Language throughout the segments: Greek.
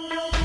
no, no.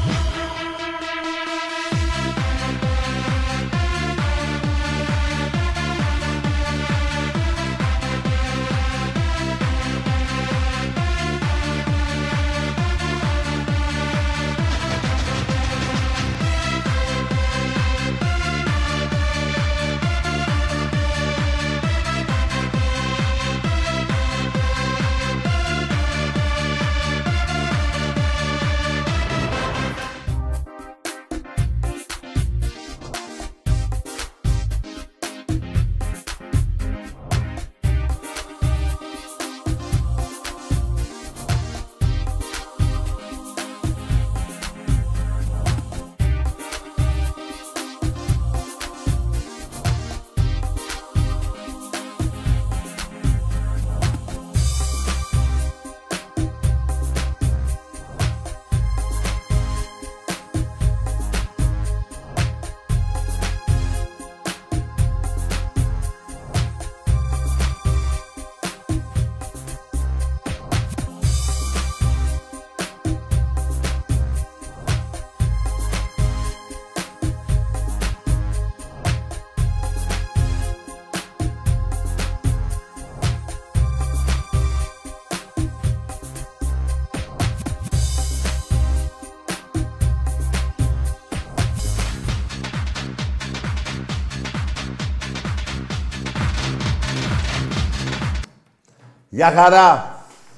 Γεια χαρά.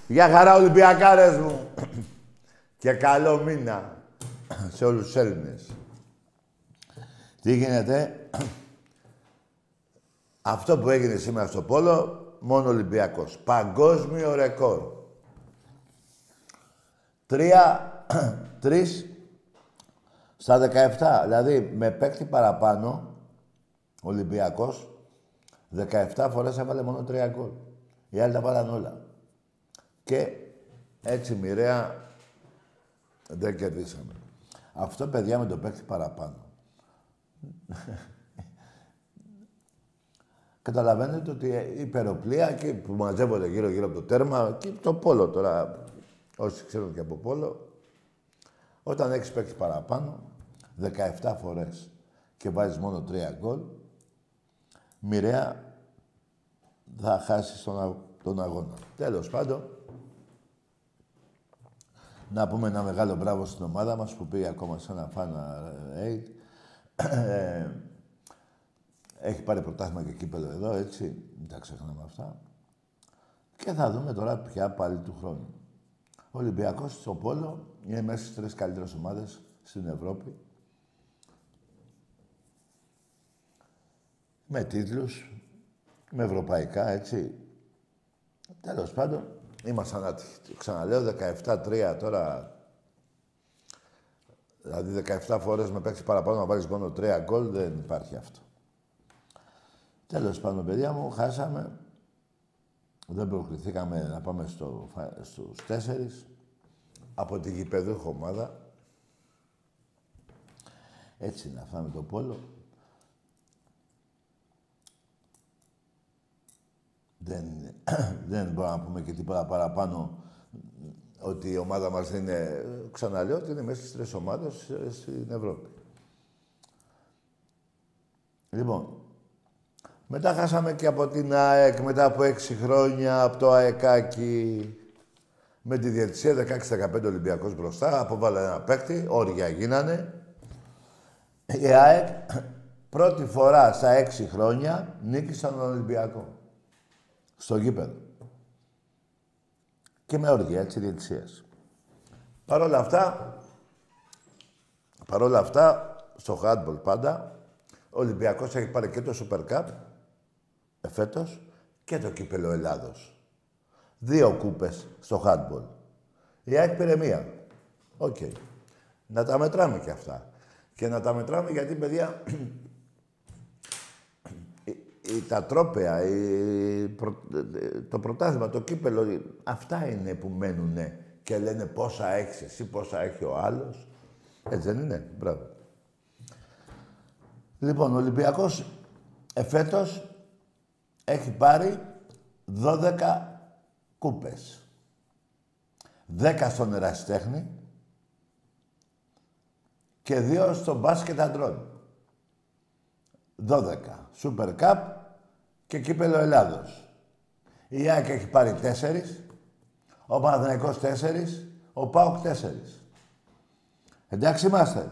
Γεια χαρά Ολυμπιακάρες μου. Και καλό μήνα σε όλους τους Έλληνες. Τι γίνεται; Αυτό που έγινε σήμερα στο Πόλο, μόνο Ολυμπιακός. Παγκόσμιο ρεκόρ. Τρία, τρεις στα 17. Δηλαδή, με παίκτη παραπάνω, Ολυμπιακός, 17 φορές έβαλε μόνο τρία γκολ. Οι άλλοι τα βάλαν όλα. Και έτσι μοιραία δεν κερδίσαμε. Αυτό, παιδιά, με το παίκτη παραπάνω. Καταλαβαίνετε ότι η υπεροπλία και που μαζεύονται γύρω-γύρω από το τέρμα και το πόλο τώρα, όσοι ξέρουν και από πόλο, όταν έχεις παίξει παραπάνω, 17 φορές και βάζεις μόνο 3 γκολ, μοιραία θα χάσει τον, τον αγώνα. Τέλος πάντων, να πούμε ένα μεγάλο μπράβο στην ομάδα μας που πήγε ακόμα σε ένα φάνα 8. Ε, έχει πάρει πρωτάθλημα και κύπελο εδώ, έτσι. Μην τα ξεχνάμε αυτά. Και θα δούμε τώρα πια πάλι του χρόνου. Ο Ολυμπιακός στο Πόλο είναι μέσα στις τρεις καλύτερες ομάδες στην Ευρώπη. Με τίτλους, με ευρωπαϊκά, έτσι. Τέλος πάντων, ήμασταν άτυχοι. Ξαναλέω, 17-3 τώρα. Δηλαδή 17 φορές με παίξεις παραπάνω να βάλεις μόνο 3 γκολ, δεν υπάρχει αυτό. Τέλος πάντων, παιδιά μου, χάσαμε. Δεν προκριθήκαμε να πάμε στο, στους τέσσερις από την γηπεδούχο ομάδα. Έτσι να φάμε το πόλο. Δεν, δεν μπορούμε να πούμε και τίποτα παραπάνω ότι η ομάδα μας είναι, ξαναλέω, ότι είναι μέσα στις τρεις ομάδες στην Ευρώπη. Λοιπόν, μετά χάσαμε και από την ΑΕΚ, μετά από έξι χρόνια, από το ΑΕΚΑΚΙ, με τη διετησία 16-15 Ολυμπιακός μπροστά, αποβάλε ένα παίκτη, όρια γίνανε. Η ΑΕΚ πρώτη φορά στα έξι χρόνια νίκησαν τον Ολυμπιακό στο γήπεδο. Και με όργια, έτσι, διετησίας. Παρ' όλα αυτά, παρόλα αυτά, στο handball πάντα, ο Ολυμπιακός έχει πάρει και το Super Cup, εφέτος, και το Κύπελο Ελλάδος. Δύο κούπες στο handball. Η ΑΕΚ πήρε μία. Οκ. Να τα μετράμε και αυτά. Και να τα μετράμε γιατί, παιδιά, τα τρόπαια, το πρωτάθλημα, το κύπελο, αυτά είναι που μένουν και λένε πόσα έχεις εσύ, πόσα έχει ο άλλος. Έτσι δεν είναι; Μπράβο. Λοιπόν, ο Ολυμπιακός εφέτος έχει πάρει 12 κούπες. 10 στον Εραστέχνη, και δύο στο μπάσκετ αντρών. 12. Super Cup και κύπελο Ελλάδος. Η ΑΕΚ έχει πάρει τέσσερις, ο Παναθηναϊκός τέσσερις, ο ΠΑΟΚ τέσσερις. Εντάξει είμαστε.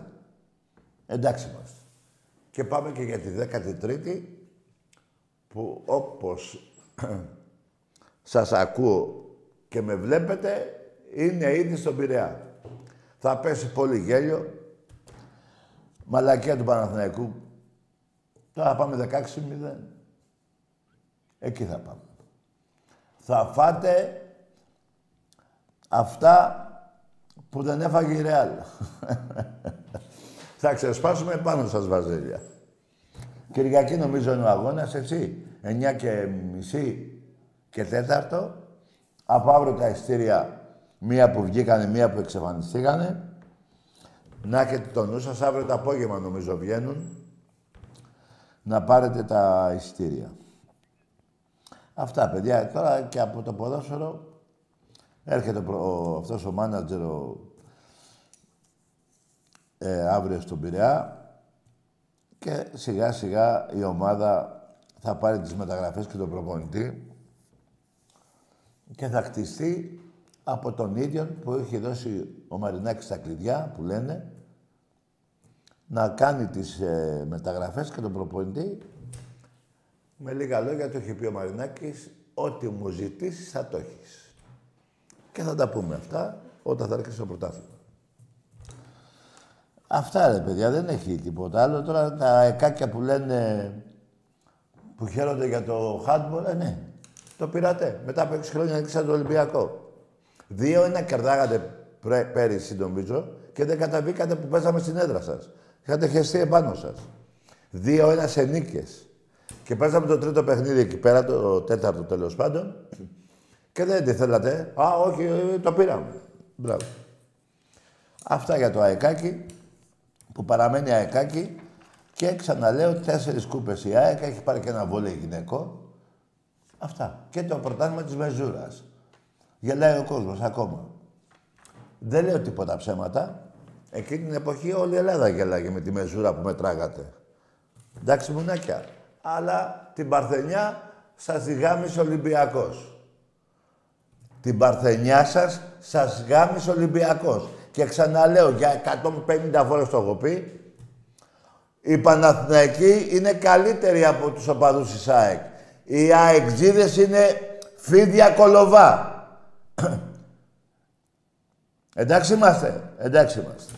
Εντάξει είμαστε. Και πάμε και για τη 13η που όπως σας ακούω και με βλέπετε είναι ήδη στον Πειραιά. Θα πέσει πολύ γέλιο. Μαλακία του Παναθηναϊκού. Τώρα πάμε 16-0. Εκεί θα πάμε. Θα φάτε αυτά που δεν έφαγε η Ρεάλ. θα ξεσπάσουμε πάνω σας βαζέλια. Κυριακή νομίζω είναι ο αγώνας, έτσι. 9 και μισή και τέταρτο. Από αύριο τα ειστήρια, μία που βγήκανε, μία που εξαφανιστήκανε. Να έχετε το νου σας, αύριο το απόγευμα νομίζω βγαίνουν. Να πάρετε τα ειστήρια. Αυτά, παιδιά. Τώρα και από το ποδόσφαιρο έρχεται ο, αυτός ο μάνατζερ ε, αύριο στον Πειραιά και σιγά σιγά η ομάδα θα πάρει τις μεταγραφές και τον προπονητή και θα χτιστεί από τον ίδιο που έχει δώσει ο Μαρινάκης τα κλειδιά, που λένε, να κάνει τις ε, μεταγραφές και τον προπονητή. Με λίγα λόγια το έχει πει ο Μαρινάκης, ό,τι μου ζητήσεις θα το έχεις. Και θα τα πούμε αυτά όταν θα έρχεσαι στο πρωτάθλημα. Αυτά ρε παιδιά, δεν έχει τίποτα άλλο. Τώρα τα εκάκια που λένε, που χαίρονται για το handball, ε, ναι, το πήρατε. Μετά από 6 χρόνια νίξατε το Ολυμπιακό. Δύο ένα κερδάγατε πέρυσι νομίζω και δεν καταβήκατε που παίζαμε στην έδρα σας. Είχατε χεστεί επάνω σας. Δύο ένα σε νίκες. Και παίζαμε το τρίτο παιχνίδι εκεί πέρα, το τέταρτο τέλος πάντων. Και δεν τη θέλατε. Α, όχι, το πήραμε. Μπράβο. Αυτά για το αεκάκι που παραμένει αεκάκι και ξαναλέω τέσσερις κούπες η ΑΕΚ, έχει πάρει και ένα βόλεϊ γυναικό. Αυτά. Και το πρωτάθλημα της Μεζούρας. Γελάει ο κόσμος ακόμα. Δεν λέω τίποτα ψέματα. Εκείνη την εποχή όλη η Ελλάδα γελάγε με τη μεζούρα που μετράγατε. Εντάξει μουνάκια. Αλλά την Παρθενιά σας γάμισε ο Ολυμπιακός. Την Παρθενιά σας σας γάμισε ο Ολυμπιακός. Και ξαναλέω, για 150 φορές το έχω πει, η Παναθηναϊκή είναι καλύτερη από τους οπαδούς της ΑΕΚ. Οι ΑΕΚΖΙΔΕΣ είναι φίδια κολοβά. Εντάξει είμαστε. Εντάξει είμαστε.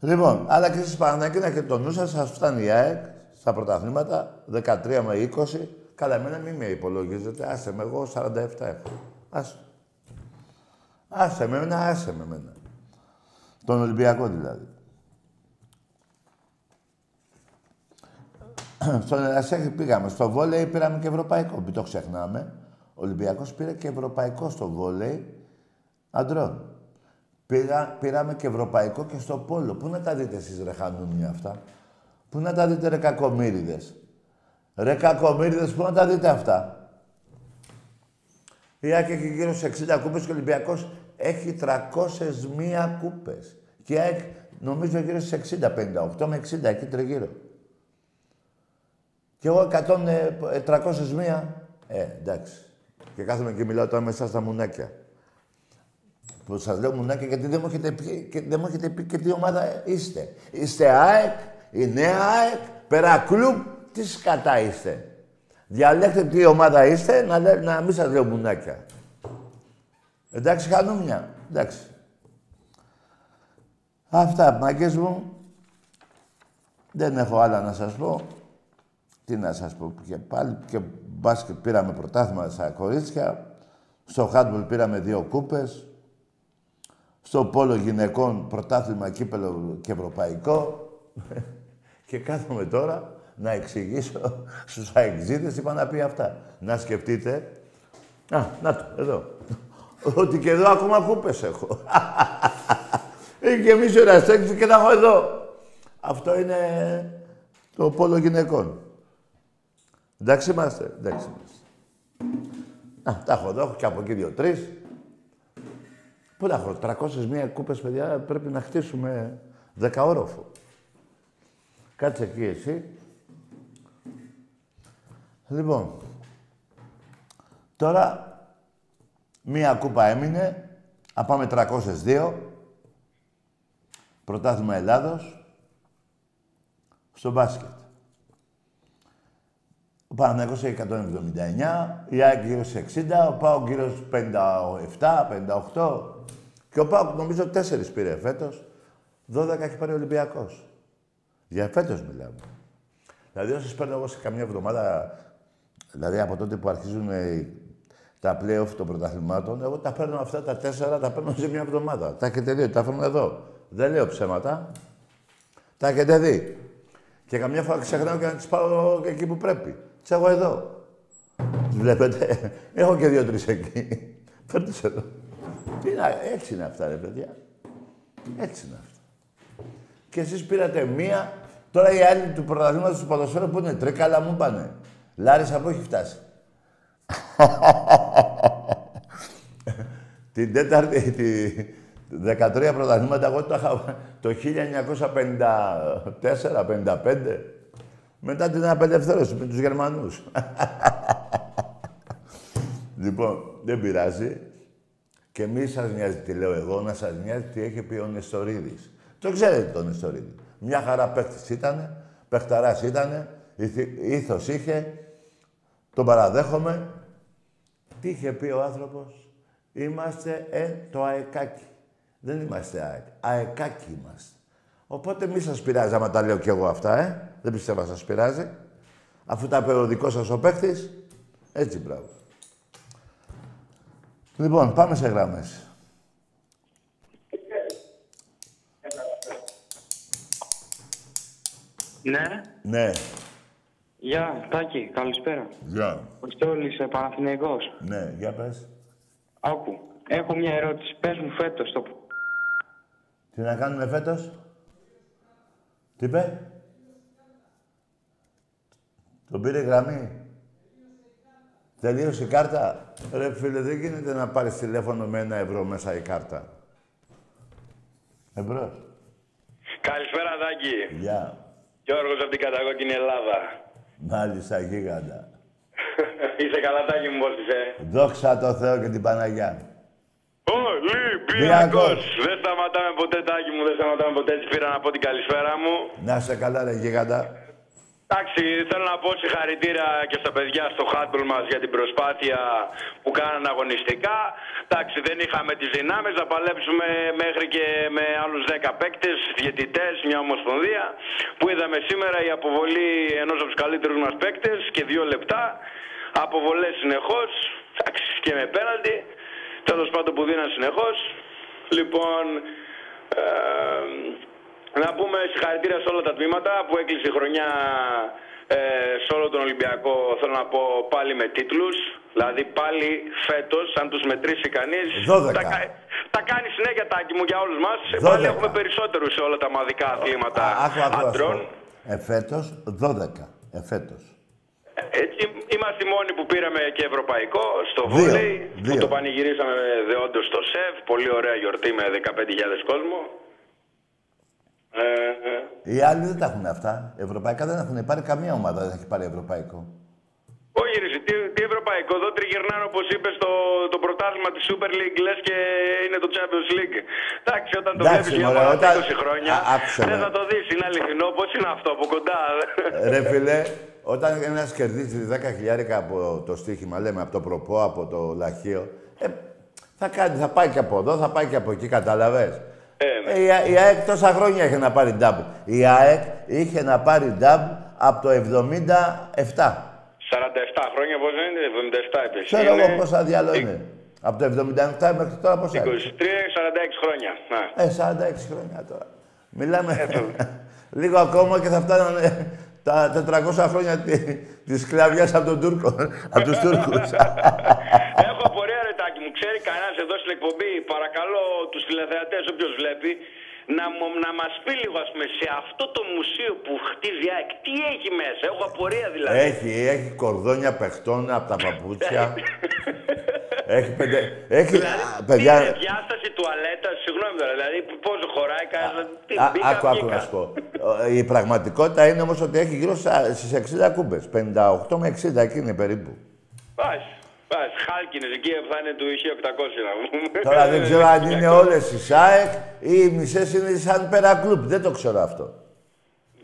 Λοιπόν, αλλά και στις Παναθηναϊκή να έχετε το νου σας, σας φτάνει η ΑΕΚ στα πρωταθλήματα, 13 με 20. Καλά, εμένα μην με υπολογίζετε. Άσε με, εγώ 47 έχω. Άσε. Άσε με εμένα, άσε με εμένα. Τον Ολυμπιακό δηλαδή. Στον Ερασέχη πήγαμε. Στο βόλεϊ πήραμε και ευρωπαϊκό. Μην το ξεχνάμε. Ο Ολυμπιακός πήρε και ευρωπαϊκό στο βόλεϊ αντρών. Πήρα, πήραμε και ευρωπαϊκό και στο πόλο. Πού να τα δείτε εσείς ρε χανούνια αυτά; Πού να τα δείτε ρε κακομύριδες; Ρε κακομύριδες, πού να τα δείτε αυτά; Η ΑΕΚ έχει γύρω στις 60 κούπες και ο Ολυμπιακός έχει 301 κούπες. Και η ΑΕΚ νομίζω γύρω στις 60, 58 με 60, εκεί τριγύρω. Και εγώ 100, 301. Ε, εντάξει. Και κάθομαι και μιλάω τώρα μέσα στα μουνάκια. Που σας λέω μουνάκια γιατί δεν μου, έχετε πει, και, δεν μου έχετε πει και τι ομάδα είστε. Είστε ΑΕΚ, η νέα ΑΕΚ, Pera Club, τι σκατά είστε. Διαλέξτε τι ομάδα είστε, να, να μην σας λέω μουνάκια. Εντάξει, χανούμια. Εντάξει. Αυτά, μάγκες μου. Δεν έχω άλλα να σας πω. Τι να σας πω. Και πάλι και μπάσκετ πήραμε πρωτάθλημα στα κορίτσια. Στο χάντμπολ πήραμε δύο κούπες. Στο πόλο γυναικών πρωτάθλημα κύπελο και ευρωπαϊκό. και κάθομαι τώρα να εξηγήσω στους αεξίδες τι να πει αυτά. Να σκεφτείτε. Α, να το, εδώ. Ότι και εδώ ακόμα κούπες έχω. Έχει και εμείς ένα και να έχω εδώ. Αυτό είναι το πόλο γυναικών. Εντάξει είμαστε. Εντάξει είμαστε. Α, τα έχω εδώ, έχω και από εκεί δύο-τρεις. Πού να έχω, 301 κούπες, παιδιά, πρέπει να χτίσουμε δεκαόροφο. Κάτσε εκεί εσύ. Λοιπόν, τώρα μία κούπα έμεινε, θα πάμε 302, πρωτάθλημα Ελλάδος, στο μπάσκετ. Ο Παναγιώτος έχει 179, η ΑΕΚ γύρω σε 60, ο Πάο γύρω 57, 58 και ο Πάο νομίζω 4 πήρε φέτος, 12 έχει πάρει ο Ολυμπιακός. Για φέτος μιλάμε. Δηλαδή όσες παίρνω εγώ σε καμιά εβδομάδα, δηλαδή από τότε που αρχίζουν τα play-off των πρωταθλημάτων, εγώ τα παίρνω αυτά τα τέσσερα, τα παίρνω σε μια εβδομάδα. Τα έχετε δει, τα φέρνω εδώ. Δεν λέω ψέματα. Τα έχετε δει. Και καμιά φορά ξεχνάω και να τις πάω εκεί που πρέπει. Τις έχω εδώ. βλέπετε. Έχω και δύο-τρεις εκεί. Φέρτε εδώ. Τι είναι, έτσι είναι αυτά, ρε παιδιά. Έτσι είναι αυτά. Και εσείς πήρατε μία. Τώρα οι άλλοι του πρωταθλήματος του ποδοσφαίρου που είναι τρίκαλα μου πάνε. Λάρισα που έχει φτάσει. Την τέταρτη, τη 13 πρωταθλήματα, εγώ το είχα το 1954-55. Μετά την απελευθέρωση με τους Γερμανούς. λοιπόν, δεν πειράζει. Και μη σας νοιάζει τι λέω εγώ, να σας νοιάζει τι έχει πει ο Νεστορίδης. Το ξέρετε τον Νεστορίδη. Μια χαρά παίχτης ήτανε, παιχταράς ήτανε, ήθος είχε, τον παραδέχομαι. Τι είχε πει ο άνθρωπος; Είμαστε ε, το αεκάκι. Δεν είμαστε ΑΕΚ. Αεκάκι είμαστε. Οπότε μη σας πειράζει άμα τα λέω κι εγώ αυτά, ε. Δεν πιστεύω να σας πειράζει. Αφού τα πει ο δικός σας ο παίχτης, έτσι μπράβο. Λοιπόν, πάμε σε γράμμες. Ναι. Ναι. Γεια, Τάκη, καλησπέρα. Γεια. Ο Στόλης, ε, Παναθηναϊκός. Ναι, για πες. Άκου, έχω μια ερώτηση. Πες μου φέτος το... Τι να κάνουμε φέτος; Τι είπε. Τον πήρε γραμμή. Τελείωσε η κάρτα; Ρε φίλε, δεν γίνεται να πάρεις τηλέφωνο με ένα ευρώ μέσα η κάρτα. Εμπρός. Καλησπέρα, Δάκη. Γεια. Γιώργος από την καταγόκινη Ελλάδα. Μάλιστα, γίγαντα. είσαι καλά, Τάκη μου, πώς είσαι; Δόξα τω Θεώ και την Παναγιά. Ολυμπιακός. Δεν σταματάμε ποτέ, Τάκη μου, δεν σταματάμε ποτέ. Έτσι πήρα να πω την καλησπέρα μου. Να είσαι καλά, ρε γίγαντα. Εντάξει, θέλω να πω συγχαρητήρια και στα παιδιά στο handball μας για την προσπάθεια που κάνανε αγωνιστικά. Εντάξει, δεν είχαμε τις δυνάμεις να παλέψουμε μέχρι και με άλλους 10 παίκτες, διαιτητές, μια ομοσπονδία, που είδαμε σήμερα η αποβολή ενός από τους καλύτερους μας παίκτες και δύο λεπτά, αποβολές συνεχώς, εντάξει, και με πέναλτι, τέλος πάντων που δίναν συνεχώς. Λοιπόν, ε, να πούμε συγχαρητήρια σε όλα τα τμήματα που έκλεισε η χρονιά ε, σε όλο τον Ολυμπιακό, θέλω να πω πάλι με τίτλους. Δηλαδή πάλι φέτος, αν τους μετρήσει κανείς, τα, τα κάνει συνέχεια τάκι μου για όλους μας. 12. Πάλι έχουμε περισσότερους σε όλα τα μαδικά αθλήματα αντρών. Εφέτος 12. Εφέτος. Έτσι, είμαστε οι μόνοι που πήραμε και ευρωπαϊκό στο βόλεϊ, που το πανηγυρίσαμε δεόντως στο ΣΕΒ. Πολύ ωραία γιορτή με 15.000 κόσμο. Ε, ε. Οι άλλοι δεν τα έχουν αυτά. Ευρωπαϊκά δεν έχουν πάρει καμία ομάδα, δεν έχει πάρει ευρωπαϊκό. Όχι, ρε, τι, τι ευρωπαϊκό; Εδώ τριγυρνάνε, όπως είπες, το, το πρωτάθλημα της Super League, λες και είναι το Champions League. Εντάξει, όταν το βλέπεις για πάνω από 20 χρόνια, δεν θα το δεις. Είναι αληθινό. Πώς είναι αυτό από κοντά; Ρε, φίλε, όταν ένας κερδίζει 10 χιλιάρικα από το στοίχημα, λέμε από το προπό, από το λαχείο, ε, θα, κάνει, θα πάει και από εδώ, θα πάει και από εκεί, κατάλαβες; Ε, ναι. ε, η, ΑΕΚ τόσα χρόνια είχε να πάρει ντάμπ. Η ΑΕΚ είχε να πάρει ντάμπ από το 77. 47 χρόνια πώς είναι, 77 επίσης. Ξέρω εγώ πόσα διάλογο είναι. Από το 77 μέχρι τώρα πόσα 23, 46 χρόνια. Ε, 46 χρόνια τώρα. Μιλάμε λίγο ακόμα και θα φτάνανε τα 400 χρόνια τη, της σκλαβιάς από τον Τούρκο, από τους Τούρκους. Έχω απορία ρετάκι μου. Ξέρει κανένας εδώ στην εκπομπή, παρακαλώ τους τηλεθεατές, όποιος βλέπει, να, να μας πει λίγο, ας πούμε, σε αυτό το μουσείο που χτίζει ΑΕΚ, τι έχει μέσα, έχω απορία δηλαδή. Έχει, έχει κορδόνια παιχτών από τα παπούτσια. Έχει πέντε... Έχει... Δηλαδή, α, παιδιά... τι είναι, διάσταση τουαλέτα, συγγνώμη τώρα, δηλαδή πόσο χωράει κανένας. Τι Α, μπήκα, άκου, άκου βγήκα. να σου πω. Ε, Η πραγματικότητα είναι όμως ότι έχει γύρω στα- στις 60 κούπες. 58 με 60 εκεί είναι περίπου. Πας, πας, χάλκινες εκεί που θα είναι του 1800 να πούμε. Τώρα δεν ξέρω αν είναι όλες της ΑΕΚ ή οι μισές είναι σαν Pera Club. Δεν το ξέρω αυτό.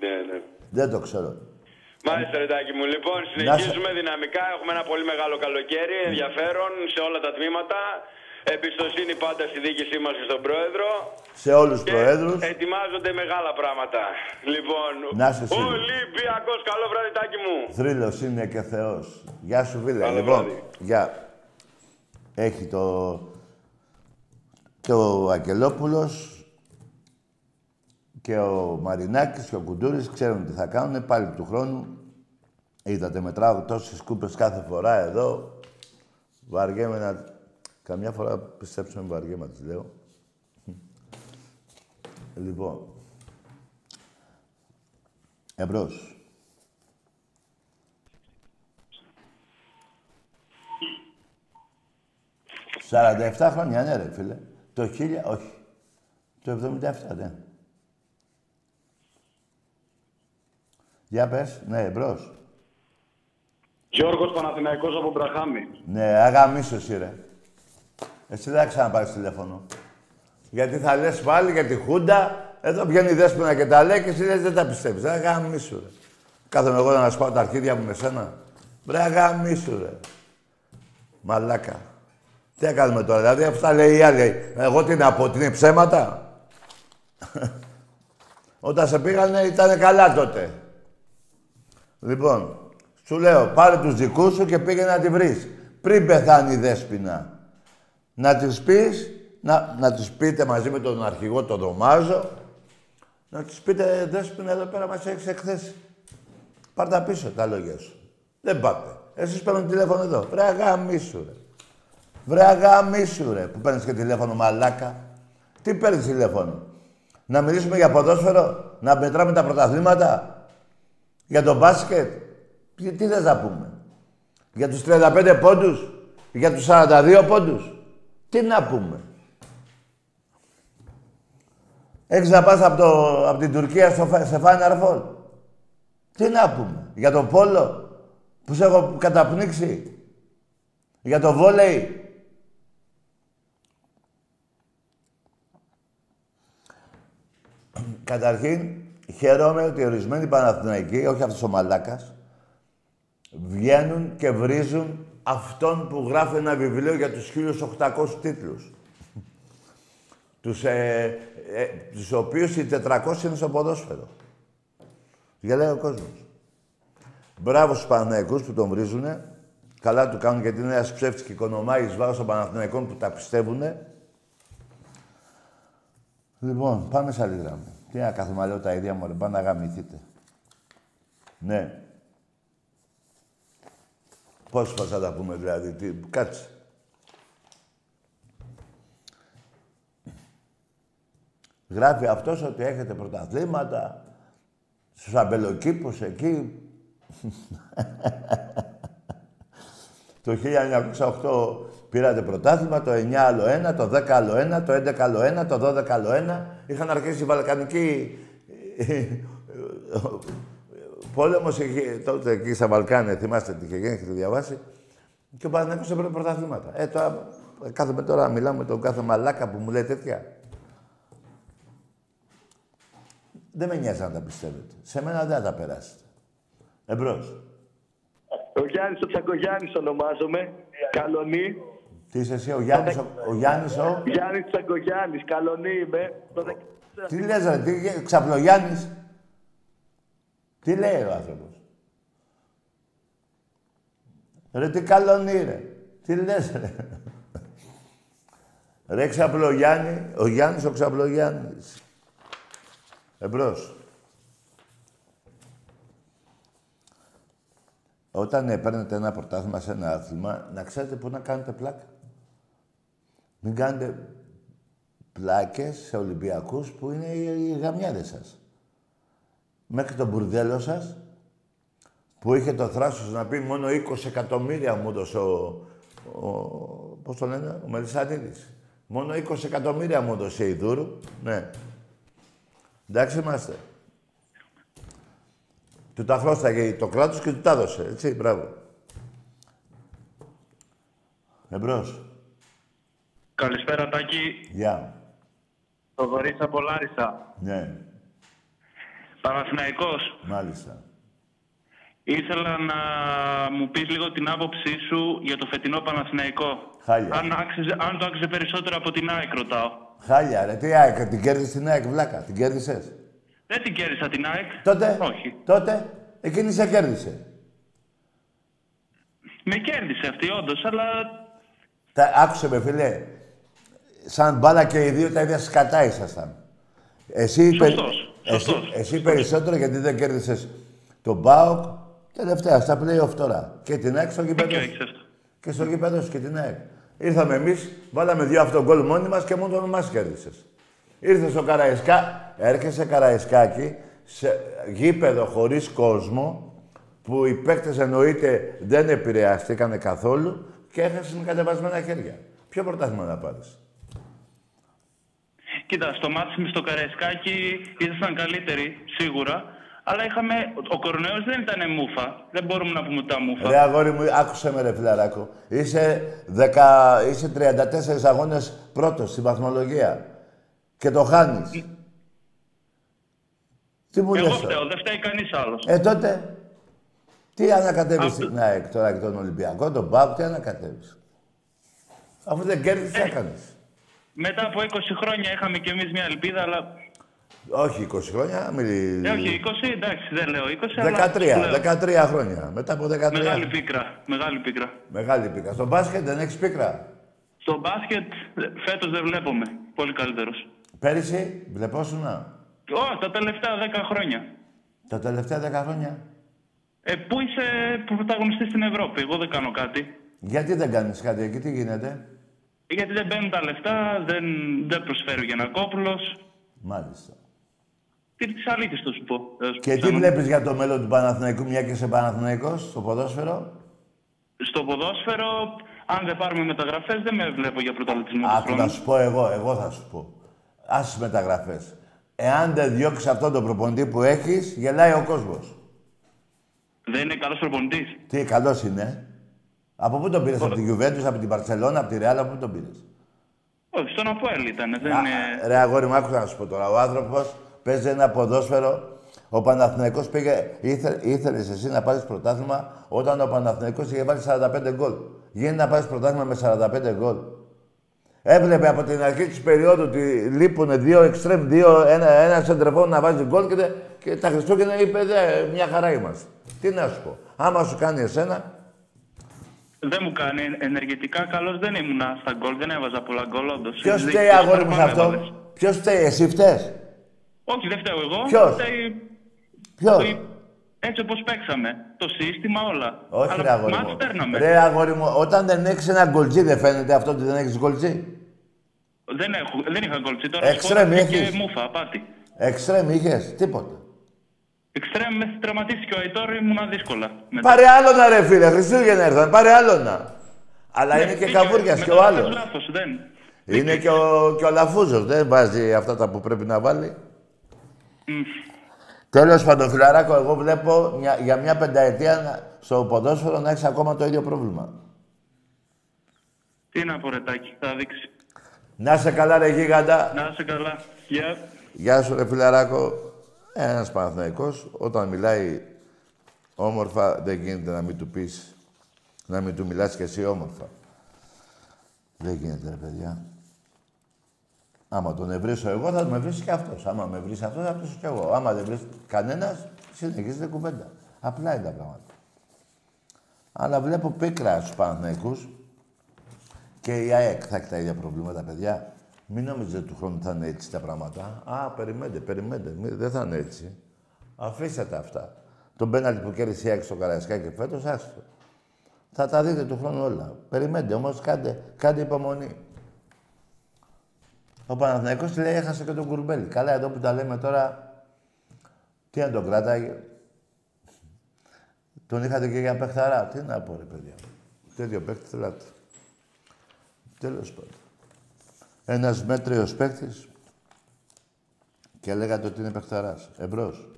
Ναι, ναι. Δεν το ξέρω. Μάλιστα, Ρετάκι μου. Λοιπόν, συνεχίζουμε δυναμικά. Έχουμε ένα πολύ μεγάλο καλοκαίρι, ενδιαφέρον σε όλα τα τμήματα. Εμπιστοσύνη πάντα στη διοίκησή μας και στον Πρόεδρο. Σε όλους τους Και προέδρους. ετοιμάζονται μεγάλα πράγματα. Λοιπόν, Να είσαι σίγουρος. Ολυμπιακός, καλό βράδυ, Τάκη μου. Θρύλος είναι και Θεός. Γεια σου, φίλε. Καλό λοιπόν, βράδυ. γεια. Έχει το... Και ο Αγγελόπουλος και ο Μαρινάκης και ο Κουντούρης ξέρουν τι θα κάνουν πάλι του χρόνου. Είδατε, μετράω τόσες κούπες κάθε φορά εδώ. Βαριέμαι να... Καμιά φορά, πιστέψτε με, βαριέμαι, τις λέω. Λοιπόν, εμπρός. 47 χρόνια, ναι ρε φίλε. Το 1000, όχι. Το 77, ναι. Για πες, ναι, μπρος. Γιώργος Παναθηναϊκός από Μπραχάμι. Ναι, αγαμίσου εσύ ρε. Εσύ δεν θα ξαναπάρεις τηλέφωνο. Γιατί θα λες πάλι για τη Χούντα, εδώ βγαίνει η Δέσποινα και τα λέει και εσύ λες, δεν τα πιστεύεις. Αγαμίσου ρε. Κάθομαι εγώ να σπάω τα αρχίδια μου με σένα. Βρε αγαμίσου ρε. Μαλάκα. Τι θα κάνουμε τώρα, δηλαδή αυτά λέει η άλλη. Εγώ τι να πω, ότι είναι ψέματα. Όταν σε πήγανε ήταν καλά τότε. Λοιπόν, σου λέω, πάρε τους δικούς σου και πήγαινε να τη βρεις. Πριν πεθάνει η Δέσποινα. Να της πεις, να, να της πείτε μαζί με τον αρχηγό τον Δωμάζο, να της πείτε, Δέσποινα, εδώ πέρα μας έχεις εκθέσει. Πάρ' τα πίσω τα λόγια σου. Δεν πάτε. Εσείς παίρνουν τηλέφωνο εδώ. Βρε αγαμίσου, ρε. Βρε αγαμίσου, ρε, που παίρνεις και τηλέφωνο μαλάκα. Τι παίρνεις τηλέφωνο. Να μιλήσουμε για ποδόσφαιρο, να μετράμε τα πρωταθλήματα, για το μπάσκετ. Τι, τι θες να πούμε. Για τους 35 πόντους, για τους 42 πόντους. Τι να πούμε. Έχεις να πας από, το, από την Τουρκία στο, Φα- σε Final Four. Τι να πούμε. Για το πόλο που σε έχω καταπνίξει. Για το βόλεϊ. Καταρχήν, χαίρομαι ότι ορισμένοι Παναθηναϊκοί, όχι αυτός ο μαλάκας, βγαίνουν και βρίζουν αυτόν που γράφει ένα βιβλίο για τους 1800 τίτλους. τους, ε, ε, τους οποίους οι 400 είναι στο ποδόσφαιρο. Γελάει ο κόσμος. Μπράβο στους Παναθηναϊκούς που τον βρίζουνε. Καλά του κάνουν γιατί είναι ένας ψεύτης και οικονομάει εις βάρος των Παναθηναϊκών που τα πιστεύουνε. Λοιπόν, πάμε σε άλλη γραμμή. Τι να κάθομαι λέω τα ίδια μου, ρε, πάνε να γαμηθείτε. Ναι. Πώς φορές θα τα πούμε δηλαδή, τι, κάτσε. Γράφει αυτός ότι έχετε πρωταθλήματα στους αμπελοκήπους εκεί. το 1908 πήρατε πρωτάθλημα, το 9 άλλο ένα, το 10 άλλο ένα, το 11 άλλο ένα, το 12 άλλο ένα. Είχαν αρχίσει οι Βαλκανικοί... Πόλεμος είχε τότε εκεί στα Βαλκάνια, θυμάστε τι είχε γίνει, έχετε διαβάσει. Και ο Παναθηναϊκός έπαιρνε πρωταθλήματα. Ε, τώρα, κάθομαι τώρα να μιλάω με τον κάθε μαλάκα που μου λέει τέτοια. Δεν με νοιάζει να τα πιστεύετε. Σε μένα δεν θα τα περάσετε. Εμπρός. Ο Γιάννης ο Τσακογιάννης ονομάζομαι. Καλονή. Τι είσαι εσύ, ο Γιάννης, ο, ο Γιάννης, ο... Γιάννης Τσακογιάννης. Καλονή είμαι. Το 14. Τι λες ρε, τι, ξαπλογιάννης. Τι λέει ο άνθρωπος; Ρε, τι καλονί ρε. Τι λες ρε; Ρε ξαπλογιάννη, ο Γιάννης ο ξαπλογιάννης. Εμπρός. Όταν ε, παίρνετε ένα πρωτάθλημα σε ένα άθλημα, να ξέρετε πού να κάνετε πλάκα. Μην κάνετε πλάκες σε Ολυμπιακούς που είναι οι, οι γαμιάδες σας. Μέχρι τον μπουρδέλο σας, που είχε το θράσος να πει μόνο 20 εκατομμύρια μου έδωσε ο, ο πώς το λένε, ο Μελισσανίδης. Μόνο 20 εκατομμύρια μου έδωσε η Δούρου. Ναι. Εντάξει είμαστε. Του τα χρώσταγε το κράτος και του τα έδωσε. Έτσι, μπράβο. Εμπρός. Καλησπέρα Τάκη. Γεια. Το Βορύς από Λάρισα. Ναι, Παναθηναϊκός. μάλιστα. Ήθελα να μου πεις λίγο την άποψή σου για το φετινό Παναθηναϊκό. Χάλια. Αν, άξιζε, αν το άξιζε περισσότερο από την ΑΕΚ ρωτάω. Χάλια, ρε. Τι ΑΕΚ, την κέρδισες την ΑΕΚ, βλάκα. Την κέρδισες; Δεν την κέρδισα την ΑΕΚ. Τότε, Όχι. τότε, εκείνη σε κέρδισε. Με κέρδισε αυτή όντως, αλλά Τα, άκουσε με, φίλε. Σαν μπάλα και οι δύο τα ίδια σκατά ήσασταν. Εσύ, περι- Σωστός, εσύ, σωστός, εσύ περισσότερο γιατί δεν κέρδισες τον ΠΑΟΚ τελευταία στα play-off τώρα. Και την ΑΕΚ στο γήπεδο. δίκιο σου. έχεις αυτό. Και στο γήπεδο σου και την ΑΕΚ. Ήρθαμε εμείς, βάλαμε δύο αυτογκολ μόνοι μας και μόνο μας κέρδισες. Ήρθες στο Καραϊσκά, έρχεσαι Καραϊσκάκι σε γήπεδο χωρίς κόσμο που οι παίκτες εννοείται δεν επηρεαστήκαν καθόλου και έχασε με κατεβασμένα χέρια. Ποιο πρωτάθλημα να πάρεις; Κοίτα, στο μάτι με στο Καραϊσκάκι ήσασταν καλύτεροι, σίγουρα. Αλλά είχαμε... Ο κορονοϊός δεν ήταν μούφα. Δεν μπορούμε να πούμε τα μούφα. Ρε αγόρι μου, άκουσε με ρε φιλαράκο. Είσαι, 10, είσαι 34 αγώνες πρώτος στη βαθμολογία. Και το χάνεις. Τι μου Εγώ λες τώρα; φταίω, δεν φταίει κανείς άλλος. Ε, τότε, τι ανακατεύεις Αυτό- στην ΑΕΚ τώρα και τον Ολυμπιακό, τον ΠΑΟΚ, τι ανακατεύεις; Αφού δεν κέρδισες, τι Ε. έκανες. Μετά από 20 χρόνια είχαμε κι εμείς μια ελπίδα, αλλά... Όχι 20 χρόνια, μιλή... Ε, όχι, 20, εντάξει, δεν λέω 20, αλλά... 13, λέω. 13 χρόνια. Μετά από 13. Μεγάλη πίκρα, μεγάλη πίκρα. Μεγάλη πίκρα. Στο μπάσκετ δεν έχεις πίκρα; Στο μπάσκετ φέτος δεν βλέπουμε. Πολύ καλύτερος. Πέρυσι, βλεπόσουνα. Ω, τα τελευταία 10 χρόνια. Τα τελευταία 10 χρόνια; Ε, πού είσαι πρωταγωνιστής στην Ευρώπη, εγώ δεν κάνω κάτι. Γιατί δεν κάνεις κάτι εκεί, τι γίνεται; Γιατί δεν μπαίνουν τα λεφτά, δεν, δεν προσφέρει ο Γιανακόπουλος. Μάλιστα. Τι τις αλήθειες θα σου πω. θα σου Και πω τι ψάχνω. βλέπεις για το μέλλον του Παναθηναϊκού, μια και είσαι Παναθηναϊκός, στο ποδόσφαιρο; Στο ποδόσφαιρο, αν δεν πάρουμε μεταγραφές, δεν με βλέπω για πρωταθλητισμό του Άκου να χρόνου. σου πω εγώ, εγώ θα σου πω. Άσε τις μεταγραφές. Εάν δεν διώξεις αυτόν τον προπονητή που έχεις, γελάει ο κόσμος. Δεν είναι καλός προπονητής. Τι καλός είναι. Από πού τον πήρες, από την Juventus, από την Barcelona, από τη Real, από πού τον πήρες; Όχι, στον Αποέλ ήταν. Δεν Α, είναι... Ρε αγόρι μου, άκουσα να σου πω τώρα. Ο άνθρωπος παίζει ένα ποδόσφαιρο. Ο Παναθηναϊκός πήγε, ήθε, ήθελες εσύ να πάρεις πρωτάθλημα όταν ο Παναθηναϊκός είχε βάλει 45 γκολ. Γίνεται να πάρεις πρωτάθλημα με 45 γκολ. Έβλεπε από την αρχή της περίοδου ότι λείπουν δύο εξτρέμ, δύο, ένα, ένα σεντρεβόν να βάζει γκολ και, τε- και τα Χριστούγεννα είπε «Δε, μια χαρά είμαστε. Τι να σου πω. Άμα σου κάνει εσένα, Δεν μου κάνει. Ενεργητικά καλός δεν ήμουνα στα γκολ. Δεν έβαζα πολλά γκολ, όντως. ποιος Δίκιο, φταίει αγόρι μου σε παραπάνω αυτό. έβαλες. Ποιος φταίει, εσύ φταίς; Όχι, δεν φταίω εγώ. Ποιος; Φταίει Ποιος; το- Έτσι όπως παίξαμε. Το σύστημα, όλα. Όχι, Αλλά ρε αγόρι μάτς μου. παίρναμε. Ρε αγόρι μου, όταν δεν έχεις ένα γκολτζί, δεν φαίνεται αυτό ότι δεν έχεις γκολτζί; Δεν, έχω, δεν είχα γκολ. Τώρα Εξτρέμ σκόρασε έχεις. και μούφα, πάτη. Εξτρέμ είχες, τίποτα. Εξτρέμ με τραυματίστηκε ο Αϊτόρ, ήμουνα δύσκολα. Μετά. Πάρε άλλονα ρε φίλε, Χριστούγεννα ήρθαν, πάρε άλλονα. Αλλά Ναι, είναι και δίκιο, καβούριας και ο μεταγραφές άλλος. λάθος, δεν. Είναι και ο, και ο Λαφούζος, δεν βάζει αυτά τα που πρέπει να βάλει. Μμ. Τέλος πάντων, φιλαράκο, εγώ βλέπω μια- για μια πενταετία να- στο ποδόσφαιρο να έχεις ακόμα το ίδιο πρόβλημα. Τι να πω, ρετάκι, θα δείξει. Να σε καλά ρε γίγαντα. Να είσαι καλά. Γεια. Γεια σου ρε φιλαράκο. Ένας Παναθηναϊκός, όταν μιλάει όμορφα, δεν γίνεται να μην του πεις, να μην του μιλάς κι εσύ όμορφα. Δεν γίνεται ρε παιδιά. Άμα τον ευρύσω εγώ, θα με βρεις και αυτός. Άμα με βρεις αυτός, θα βρίσω κι εγώ. Άμα δεν βρεις κανένας, συνεχίζεται κουβέντα. Απλά είναι τα πράγματα. Αλλά βλέπω πίκρα στους Παναθηναϊκούς και η ΑΕΚ θα έχει τα ίδια προβλήματα, παιδιά. Μην νομίζετε του χρόνου θα είναι έτσι τα πράγματα. Α, περιμένετε, περιμένετε. Μη- Δεν θα είναι έτσι. Αφήστε τα αυτά. Τον πέναλτι που κέρδισε η ΑΕΚ στο Καραϊσκάκι φέτος, άστο. Θα τα δείτε του χρόνου όλα. Περιμένετε, όμως κάντε, κάντε υπομονή. Ο Παναθηναϊκός λέει έχασε και τον Κουρμπέλη. Καλά, εδώ που τα λέμε τώρα, τι να τον κράταγε. Τον είχατε και για παιχταρά. Τι να πω, ρε παιδιά. Τέτοιο παίχτη θέλατε. Τέλος πάντων. Ένας μέτριος παίκτης και λέγατε ότι είναι παιχταράς. Εμπρός.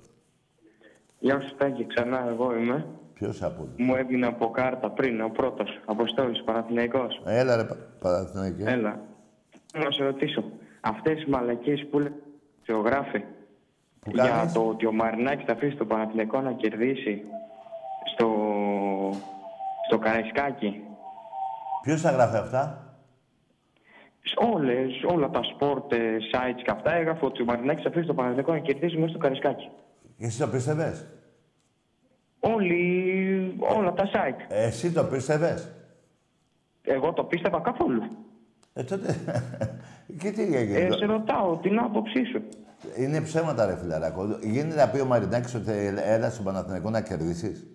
Γεια σου Τάκη, ξανά εγώ είμαι. Ποιος από όλους; Μου έβγαινε από κάρτα πριν, ο πρώτος. Αποστόλης, Παναθηναϊκός. Έλα ρε Παναθηναϊκέ. Έλα. Να σε ρωτήσω. Αυτές οι μαλακίες που λέει ζωγράφη Που για κάνεις; το ότι ο Μαρινάκης θα αφήσει τον Παναθηναϊκό να κερδίσει στο, στο Καραϊσκάκι. Ποιος θα γράφει αυτά; Όλες, όλα τα sport ε, sites και αυτά έγραφε ότι ο Μαρινάκης θα αφήσει τον Παναθηναϊκό να κερδίσει μέσα στο Καραϊσκάκι. Εσύ το πίστευες; Όλοι, όλα τα site. Εσύ το πίστευες; Εγώ το πίστευα καθόλου. Ε, τότε... και τι έγινε. Ε, σε ρωτάω την άποψή σου. Είναι ψέματα ρε φιλαράκο. Γίνεται να πει ο Μαρινάκης ότι έλα στον Παναθηναϊκό να κερδίσεις;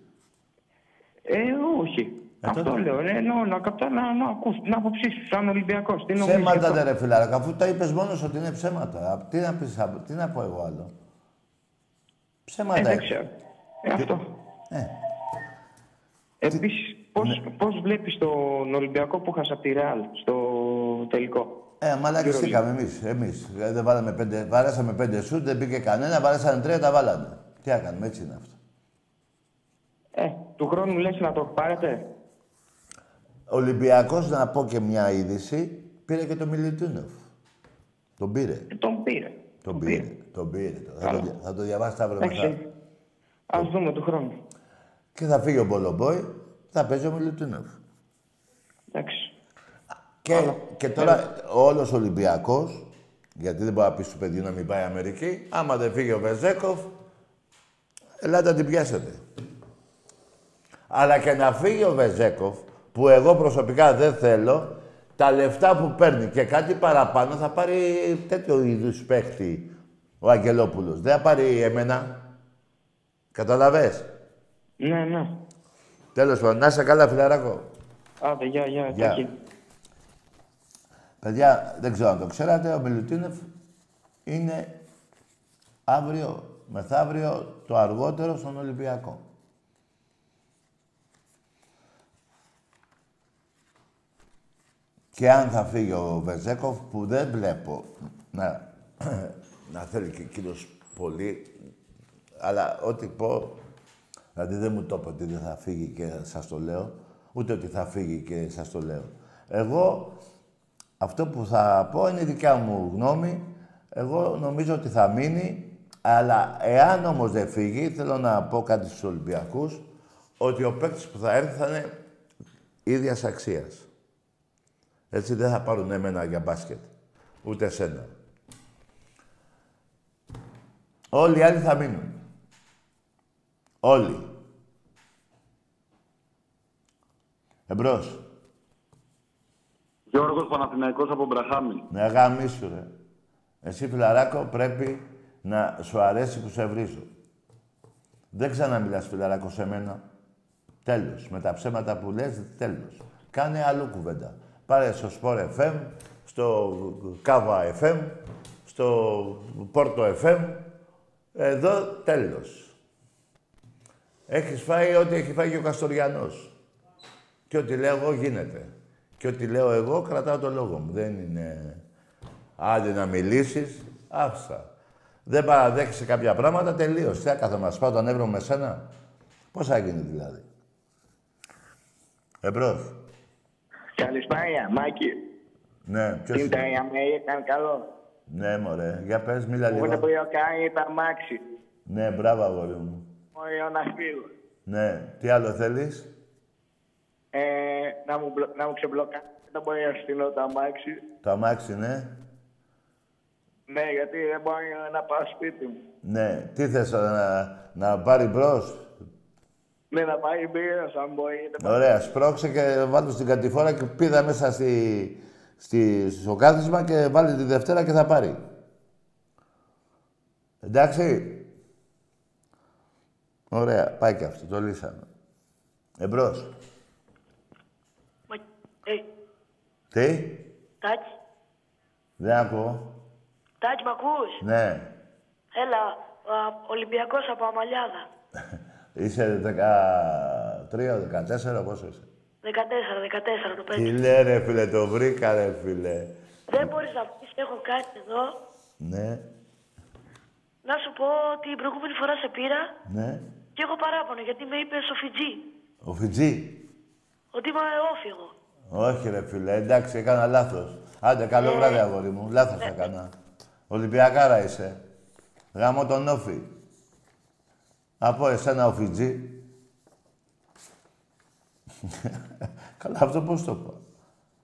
Ε, όχι. Ε, Αυτό τότε. λέω. Ε, εννοώ να, καπτά, να, να ακούς την άποψή σου σαν Ολυμπιακός. Τι νομίζεις γι' Ψέματα αυτό; δεν ρε φιλαράκο. Αφού τα είπες μόνος ότι είναι ψέματα. Α, Τι να, πεις, α, τι να πω εγώ άλλο; Ψέματα. Ε, δεν είναι. ξέρω. Ε, αυτό. Ε, Επίσης, πώς, Ναι. πώς βλέπεις τον Ολυμπιακό που χάσα από τη Ρεάλ στο τελικό; ε μαλακιστήκαμε εμείς. Εμείς. Ε, Δεν βάλαμε πέντε, βάρασαμε πέντε σουτ, δεν μπήκε κανένα, βάρασαν τρία, τα βάλανε. Τι να κάνουμε, έτσι είναι αυτό. Ε, του χρόνου λες να το πάρετε; Ο Ολυμπιακός, να πω και μια είδηση, πήρε και τον Μιλιτούνοφ. Τον πήρε. Ε, τον πήρε. Τον πήρε. Τον πήρε. Θα το, δια- θα το διαβάσει αύριο μετά. Εντάξει. Ας δούμε του χρόνου. Και θα φύγει ο Μπολομπόη, θα παίζει ο Μιλουτίνοφ. Εντάξει. Και, και τώρα όλος ο Ολυμπιακός, γιατί δεν μπορεί να πεις στο παιδί να μην πάει Αμερική, άμα δεν φύγει ο Βεζέκοφ, ελάτε να την πιάσετε. Αλλά και να φύγει ο Βεζέκοφ, που εγώ προσωπικά δεν θέλω, τα λεφτά που παίρνει και κάτι παραπάνω θα πάρει τέτοιο είδους παίχτη ο Αγγελόπουλος. Δεν θα πάρει εμένα. Καταλαβες; Ναι, ναι. Τέλος πάντων, να είσαι καλά φιλαράκο. Άντε, γεια, γεια. Γεια. Τάκη. Παιδιά, δεν ξέρω αν το ξέρατε, ο Μιλουτίνεφ είναι αύριο, μεθαύριο, το αργότερο στον Ολυμπιακό. Και αν θα φύγει ο Βεζέκοφ, που δεν βλέπω να, να θέλει και εκείνος πολύ, αλλά ό,τι πω, δηλαδή δεν μου το είπε ότι δεν θα φύγει και σας το λέω, ούτε ότι θα φύγει και σας το λέω. Εγώ αυτό που θα πω είναι η δικιά μου γνώμη. Εγώ νομίζω ότι θα μείνει, αλλά εάν όμως δεν φύγει, θέλω να πω κάτι στους Ολυμπιακούς, ότι ο παίκτης που θα έρθει θα είναι ίδιας αξίας. Έτσι δεν θα πάρουν εμένα για μπάσκετ, ούτε εσένα. Όλοι οι άλλοι θα μείνουν. Όλοι. Εμπρός. Γιώργος Παναθηναϊκός από Μπραχάμι. Ναι, γαμίσου, ρε. Εσύ, φιλαράκο, πρέπει να σου αρέσει που σε βρίζω. Δεν ξαναμιλάς, φιλαράκο, σε μένα. Τέλος. Με τα ψέματα που λες, τέλος. Κάνε αλλού κουβέντα. Πάρε στο Sport FM, στο Κάβα FM, στο Πόρτο FM. Εδώ, τέλος. Έχεις φάει ό,τι έχει φάει και ο Καστοριανός. Και ό,τι λέω εγώ γίνεται. Και ό,τι λέω εγώ κρατάω το λόγο μου. Δεν είναι... Άντε να μιλήσεις, άφησα. Δεν παραδέχεσαι κάποια πράγματα, τελείως. Τι θα κάθομαι να σπάω το νεύρο με σένα; Πώς θα γίνει δηλαδή; Εμπρός. Καλησπέρα, Μάκη. Ναι, ποιος Τι είναι. ήταν η Αμερική, ήταν καλό. Ναι, μωρέ. Για πες, μίλα Οπότε λίγο. που κάνει τα μάξι. Ναι, μπράβο, αγόρι μου. Ωραίο να φύγω. Ναι. Τι άλλο θέλεις; Ε, να μου, μπλο- να μου ξεμπλοκάρεις. Δεν μπορεί να στείλω το αμάξι. Το αμάξι, ναι. Ναι, γιατί δεν μπορεί να πάω σπίτι μου. Ναι. Τι θες, να, να πάρει μπρος; Ναι, να πάει μπύρα, αν μπορεί. Δεν Ωραία, σπρώξε και βάλτε στην κατηφόρα και πήδα μέσα στη, στη, στο κάθισμα και βάλε τη Δευτέρα και θα πάρει. Εντάξει. Ωραία, πάει και αυτό, το λύσαμε. Εμπρός. Μα... Ε, Τι, Τάκη, δεν ακούω. Τάκη, μ' ακούς; Ναι. Έλα, α, Ολυμπιακός από Αμαλιάδα. Είσαι 13, 14, πόσο είσαι; 14, 14 το παίζει. Τι λέει ρε φίλε, το βρήκα ρε φίλε. Δεν μπορείς να πεις, έχω κάτι εδώ. Ναι, Να σου πω ότι την προηγούμενη φορά σε πήρα ναι. και έχω παράπονο γιατί με είπε ο Φιτζή. Ο Φιτζή; Ότι είμαι όφηγο. Όχι ρε φίλε, εντάξει, έκανα λάθος. Άντε, καλό βράδυ αγόρι μου. Λάθος έκανα. Ολυμπιακάρα είσαι. Γάμω τον Όφη. Από εσένα ο Φιτζή. Καλά, αυτό πώς το είπα.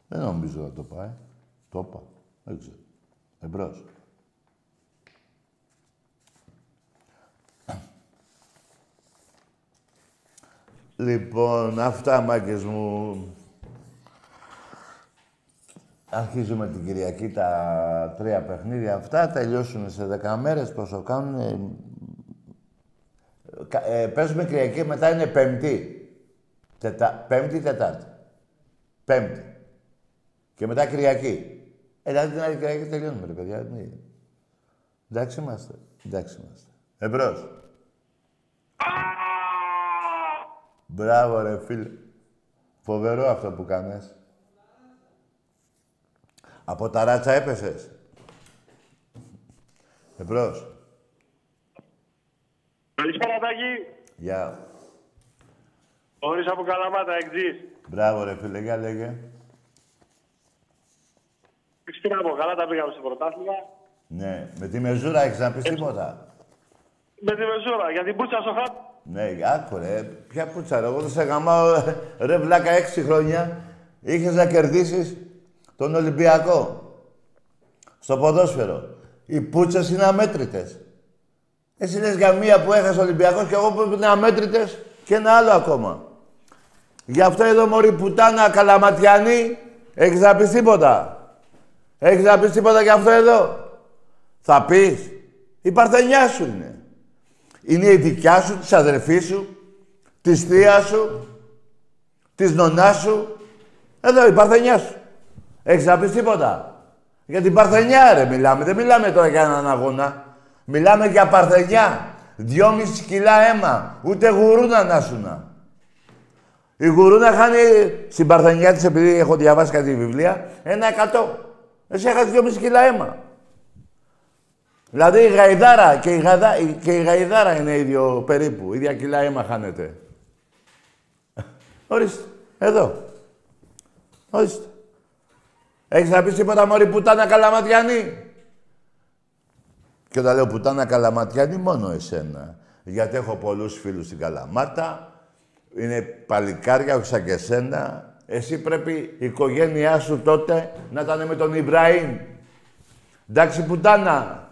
Δεν νομίζω να το πάει. Το είπα. Δεν ξέρω. Εμπρός. Λοιπόν, αυτά μάγκες μου. Αρχίζουμε την Κυριακή τα τρία παιχνίδια αυτά. Τελειώσουν σε δέκα μέρες. Πόσο κάνουν. Ε, κα- ε, παίζουμε Κυριακή, μετά είναι Πέμπτη. Τετά, πέμπτη, Τετάρτη. Πέμπτη. Και μετά Κυριακή. Ε, δηλαδή την άλλη Κυριακή τελειώνουμε, ρε παιδιά. Ναι. Εντάξει είμαστε. Εντάξει είμαστε. Εμπρός. Μπράβο, ρε φίλε. Φοβερό αυτό που κάνες. Από τα ράτσα έπεσες. Εμπρός. Καλησπέρα, Τάκη. Γεια. Όρις από Καλαμάτα, εξής. Μπράβο, ρε φίλε. Για λέγε. Τι να πω, καλά τα πήγαμε στο πρωτάθλημα. Ναι. Με τη μεζούρα έχεις να πεις τίποτα. Με τη μεζούρα, για την πούτσα στο χάπ. Ναι, άκου ρε. Ποια πουτσα ρε. Εγώ δεν σε γαμάω ρε βλάκα έξι χρόνια. Είχες να κερδίσεις τον Ολυμπιακό. Στο ποδόσφαιρο. Οι πούτσες είναι αμέτρητες. Εσύ λες για μία που έχασε ο Ολυμπιακός και εγώ που είναι αμέτρητες και ένα άλλο ακόμα. Γι' αυτό εδώ μωρή πουτάνα καλαματιανή έχεις να πεις τίποτα; Έχεις να πεις τίποτα για αυτό εδώ; Θα πεις. Η παρθενιά σου είναι. Είναι η δικιά σου, της αδερφής σου, της θείας σου, της νονάς σου. Εδώ η παρθενιά σου. Έχεις να πεις τίποτα; Για την παρθενιά ρε μιλάμε. Δεν μιλάμε τώρα για έναν αγώνα. Μιλάμε για παρθενιά. Δυόμιση κιλά αίμα. Ούτε γουρούνα να σουνα. Η γουρούνα χάνει στην παρθενιά της, επειδή έχω διαβάσει κάτι βιβλία, ένα εκατό. Εσύ έχασες δυόμιση κιλά αίμα. Δηλαδή η γαϊδάρα και η, γαδά, και η γαϊδάρα είναι ίδιο περίπου. Ίδια κιλά αίμα χάνεται. Ορίστε. Εδώ. Ορίστε. Έχεις να πεις τίποτα μωρή πουτάνα καλαματιανή. Και όταν λέω πουτάνα καλαματιανή μόνο εσένα. Γιατί έχω πολλούς φίλους στην Καλαμάτα. Είναι παλικάρια, όχι σαν και εσένα. Εσύ πρέπει η οικογένειά σου τότε να ήταν με τον Ιμπραήμ. Εντάξει πουτάνα.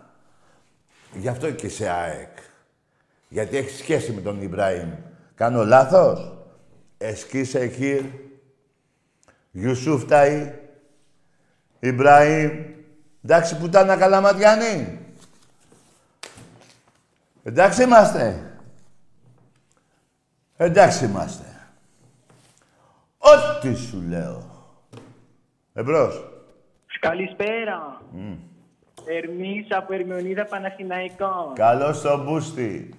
Γι' αυτό και σε ΑΕΚ. Γιατί έχεις σχέση με τον Ιμπραήμ. Κάνω λάθος; Εσκίσε εκεί. Ιουσούφ Ταΐ. Ιμπραήμ. Εντάξει πουτάνα καλαματιανή. Εντάξει είμαστε. Εντάξει είμαστε. Ό,τι σου λέω. Εμπρός. Καλησπέρα. Ερμής από Ερμιονίδα Παναθηναϊκό. Καλώς το μπούστι.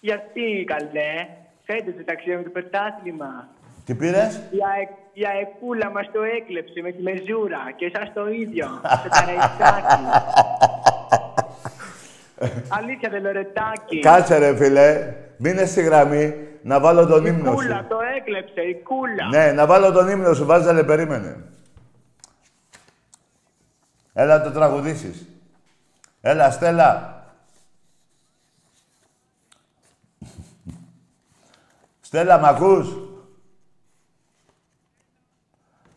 Γιατί, καλέ, φέτος το ταξίδι με το πρωτάθλημα. Τι πήρες; Η, ΑΕΚ, η αεκούλα μας το έκλεψε με τη μεζούρα και εσάς το ίδιο. Στο καραϊσκάκι. Αλήθεια, δεν λορετάκι. Κάτσε ρε φίλε. Μείνε στη γραμμή να βάλω τον Η ύμνο σου. κούλα το έκλεψε, η κούλα. Ναι, να βάλω τον ύμνο σου. Βάζαλε, περίμενε. Έλα να το τραγουδήσεις. Έλα, Στέλλα. Στέλλα, μ' ακούς;